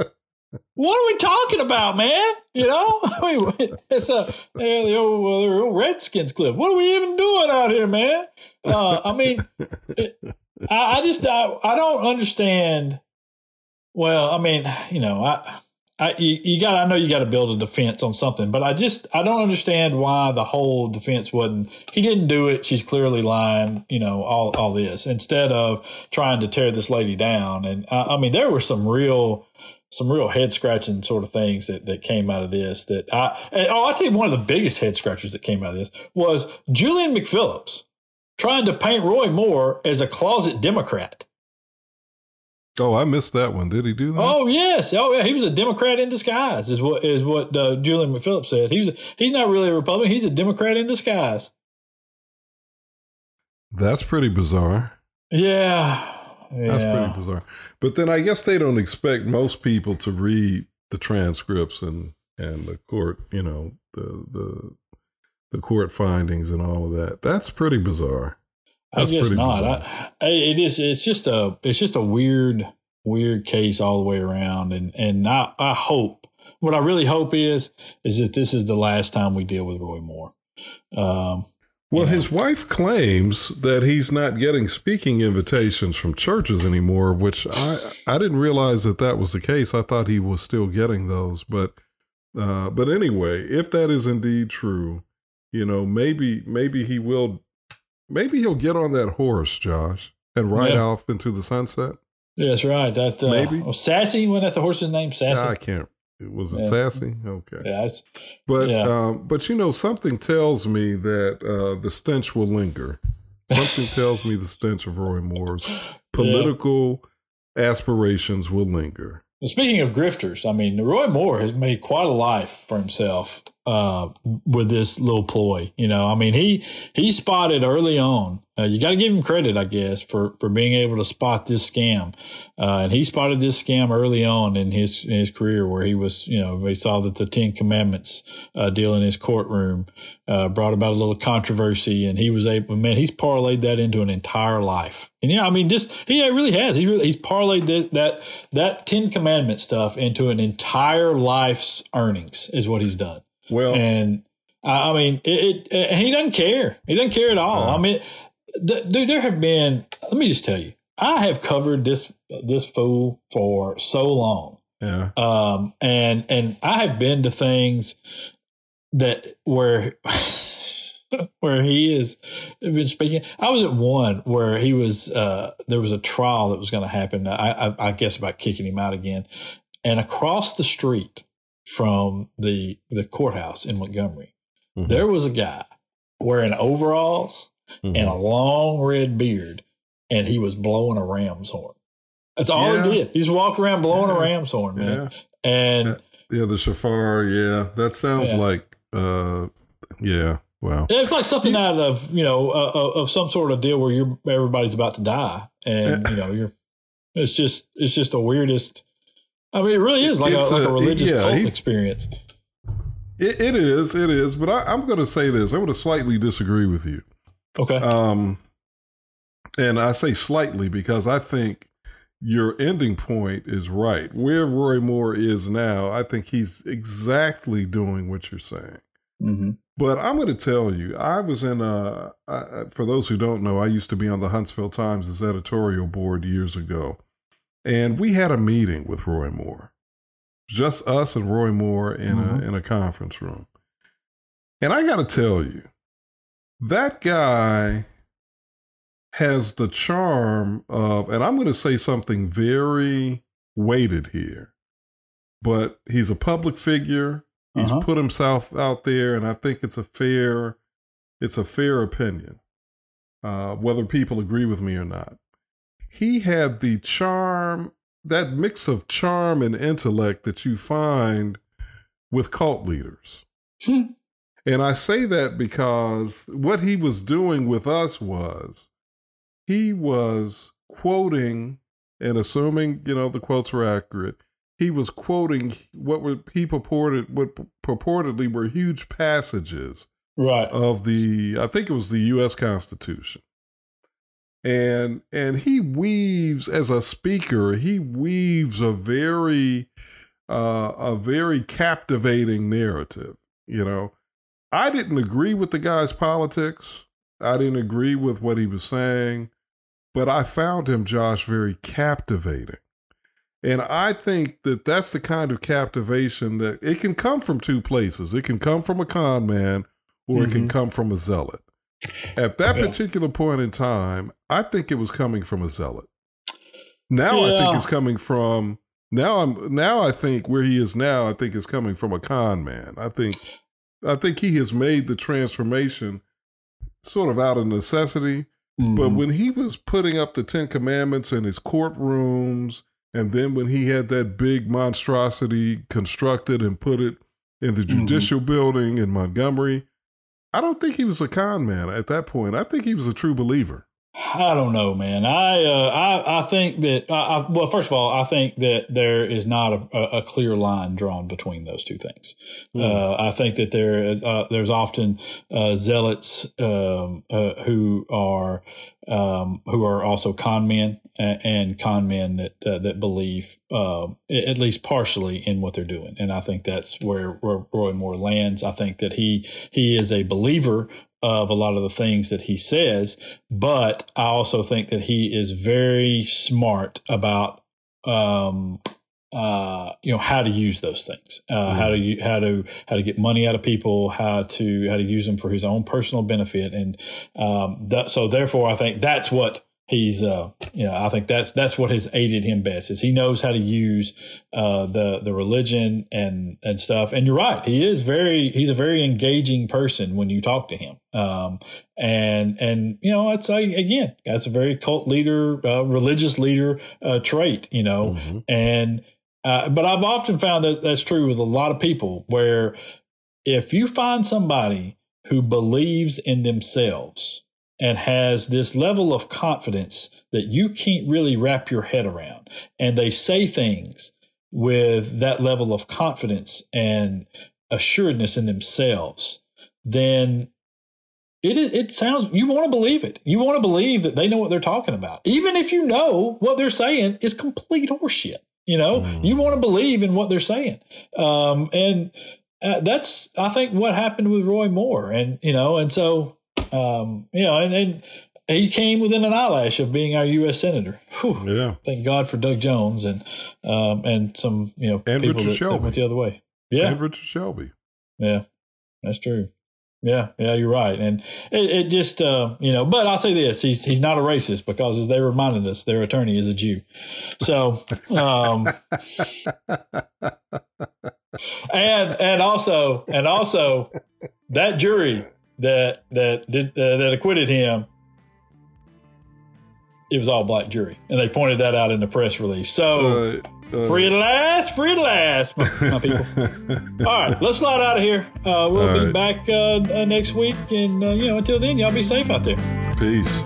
S1: what are we talking about, man? You know, <laughs> I mean, it's a the old, the old Redskins clip. What are we even doing out here, man? Uh, I mean, it, I, I, just I, I don't understand. Well, I mean, you know, I I, you, you got. I know you got to build a defense on something, but I just I don't understand why the whole defense wasn't. He didn't do it. She's clearly lying. You know all all this instead of trying to tear this lady down. And uh, I mean, there were some real some real head scratching sort of things that, that came out of this. That I and, oh, I tell you, one of the biggest head scratchers that came out of this was Julian McPhillips trying to paint Roy Moore as a closet Democrat.
S2: Oh, I missed that one. Did he do that?
S1: Oh yes. Oh yeah. He was a Democrat in disguise. Is what is what uh, Julian McPhillips said. He was. He's not really a Republican. He's a Democrat in disguise.
S2: That's pretty bizarre.
S1: Yeah.
S2: That's pretty bizarre. But then I guess they don't expect most people to read the transcripts and and the court, you know, the the the court findings and all of that. That's pretty bizarre. That's
S1: I guess not. I, it is. It's just a. It's just a weird, weird case all the way around. And and I, I hope. What I really hope is is that this is the last time we deal with Roy Moore. Um,
S2: Well,
S1: you know.
S2: his wife claims that he's not getting speaking invitations from churches anymore, which I I didn't realize that that was the case. I thought he was still getting those, but uh, but anyway, if that is indeed true, you know, maybe maybe he will, maybe he'll get on that horse, Josh, and ride
S1: Yeah.
S2: off into the sunset.
S1: yeah, that's right. That uh,
S2: Maybe.
S1: oh, Sassy. Wasn't that the horse's name? Sassy.
S2: I can't. Was it
S1: Yeah.
S2: sassy? Okay.
S1: yeah.
S2: But
S1: Yeah.
S2: um, but you know something tells me that uh, the stench will linger. Something <laughs> tells me the stench of Roy Moore's political aspirations will linger.
S1: Speaking of grifters, I mean, Roy Moore has made quite a life for himself uh, with this little ploy. You know, I mean, he he spotted early on. Uh, you got to give him credit, I guess, for for being able to spot this scam. Uh, and he spotted this scam early on in his in his career, where he was, you know, he saw that the Ten Commandments uh, deal in his courtroom uh, brought about a little controversy, and he was able. Man, he's parlayed that into an entire life. And yeah, I mean, just he really has. He's really he's parlayed that that that Ten Commandment stuff into an entire life's earnings is what he's done.
S2: Well,
S1: And I I mean, it, it, and he doesn't care. He doesn't care at all.
S2: Uh.
S1: I mean, th- dude, there have been. Let me just tell you, I have covered this this fool for so long,
S2: yeah,
S1: um, and and I have been to things that where. <laughs> where he is been speaking i was at one where he was uh there was a trial that was going to happen I, I i guess about kicking him out again and across the street from the the courthouse in Montgomery,
S2: Mhm.
S1: there was a guy wearing overalls
S2: Mhm.
S1: and a long red beard, and he was blowing a ram's horn. That's all
S2: Yeah.
S1: he did. He just walked around blowing
S2: Yeah.
S1: a ram's horn, man.
S2: yeah,
S1: And
S2: yeah. The shofar. Yeah, that sounds like. uh Yeah. Wow.
S1: it's like something out of you know uh, uh, of some sort of deal where you're everybody's about to die, and you know you're. It's just it's just the weirdest. I mean, it really is like, a, like a, religious
S2: yeah,
S1: cult experience.
S2: It, it is. It is. But I, I'm going to say this. I'm going to slightly disagree with you.
S1: Okay.
S2: Um, and I say slightly because I think your ending point is right. Where Roy Moore is now, I think he's exactly doing what you're saying.
S1: mm-hmm.
S2: But I'm going to tell you, I was in a, I, for those who don't know, I used to be on the Huntsville Times' editorial board years ago. And we had a meeting with Roy Moore, just us and Roy Moore in,
S1: Mhm.
S2: a, in a conference room. And I got to tell you, that guy has the charm of, and I'm going to say something very weighted here, but he's a public figure. He's
S1: Uh-huh.
S2: put himself out there, and I think it's a fair, it's a fair opinion, uh, whether people agree with me or not. He had the charm, that mix of charm and intellect that you find with cult leaders. <laughs> And I say that because what he was doing with us was he was quoting and assuming, you know, the quotes were accurate, he was quoting what were he purported what purportedly were huge passages
S1: Right.
S2: of the I think it was the US Constitution. And and he weaves as a speaker, he weaves a very uh a very captivating narrative, you know. I didn't agree with the guy's politics. I didn't agree with what he was saying, but I found him Josh very captivating. And I think that that's the kind of captivation that it can come from two places. It can come from a con man or mm-hmm. it can mm-hmm. come from a zealot. At that yeah. particular point in time, I think it was coming from a zealot. Now yeah. I think it's coming from now I'm now I think where he is now, I think is coming from a con man. I think I think he has made the transformation sort of out of necessity. Mm-hmm. But when he was putting up the Ten Commandments in his courtrooms, and then when he had that big monstrosity constructed and put it in the mm-hmm. judicial mm-hmm. building in Montgomery, I don't think he was a con man at that point. I think he was a true believer.
S1: I don't know, man. I uh, I I think that I, well, first of all, I think that there is not a, a clear line drawn between those two things. Mm. Uh, I think that there is uh, there's often uh, zealots um, uh, who are um, who are also con men and, con men that uh, that believe um, at least partially in what they're doing, and I think that's where, where Roy Moore lands. I think that he he is a believer of a lot of the things that he says, but I also think that he is very smart about um, uh, you know how to use those things, uh, mm-hmm. how to how to how to get money out of people, how to how to use them for his own personal benefit, and um, that, so therefore I think that's what he's uh you know i think that's that's what has aided him best is he knows how to use uh the the religion and and stuff. And you're right. He is very he's a very engaging person when you talk to him. Um and and you know i'd say again that's a very cult leader uh, religious leader uh trait you know? Mm-hmm. and uh but i've often found that that's true with a lot of people where if you find somebody who believes in themselves and has this level of confidence that you can't really wrap your head around. And they say things with that level of confidence and assuredness in themselves, then it it sounds you want to believe it. You want to believe that they know what they're talking about, even if you know what they're saying is complete horseshit. You know, mm. you want to believe in what they're saying, um, and uh, that's I think what happened with Roy Moore, and you know, and so um, you know, and, and he came within an eyelash of being our U.S. senator. Whew. Yeah, thank God for Doug Jones and um, and some you know
S2: and people that, that,
S1: went the other way. Yeah,
S2: and Richard Shelby.
S1: Yeah, that's true. Yeah, yeah, you're right, and it, it just uh, you know. But I'll say this: he's he's not a racist because, as they reminded us, their attorney is a Jew. So, um, <laughs> and and also and also that jury that that did uh, that acquitted him, it was all black jury, and they pointed that out in the press release. So. Uh, uh, free at last, free at last, my, my people. <laughs> all right, let's slide out of here. Uh, we'll be right. back uh, uh, next week, and you know, until then, y'all be safe out there.
S2: Peace.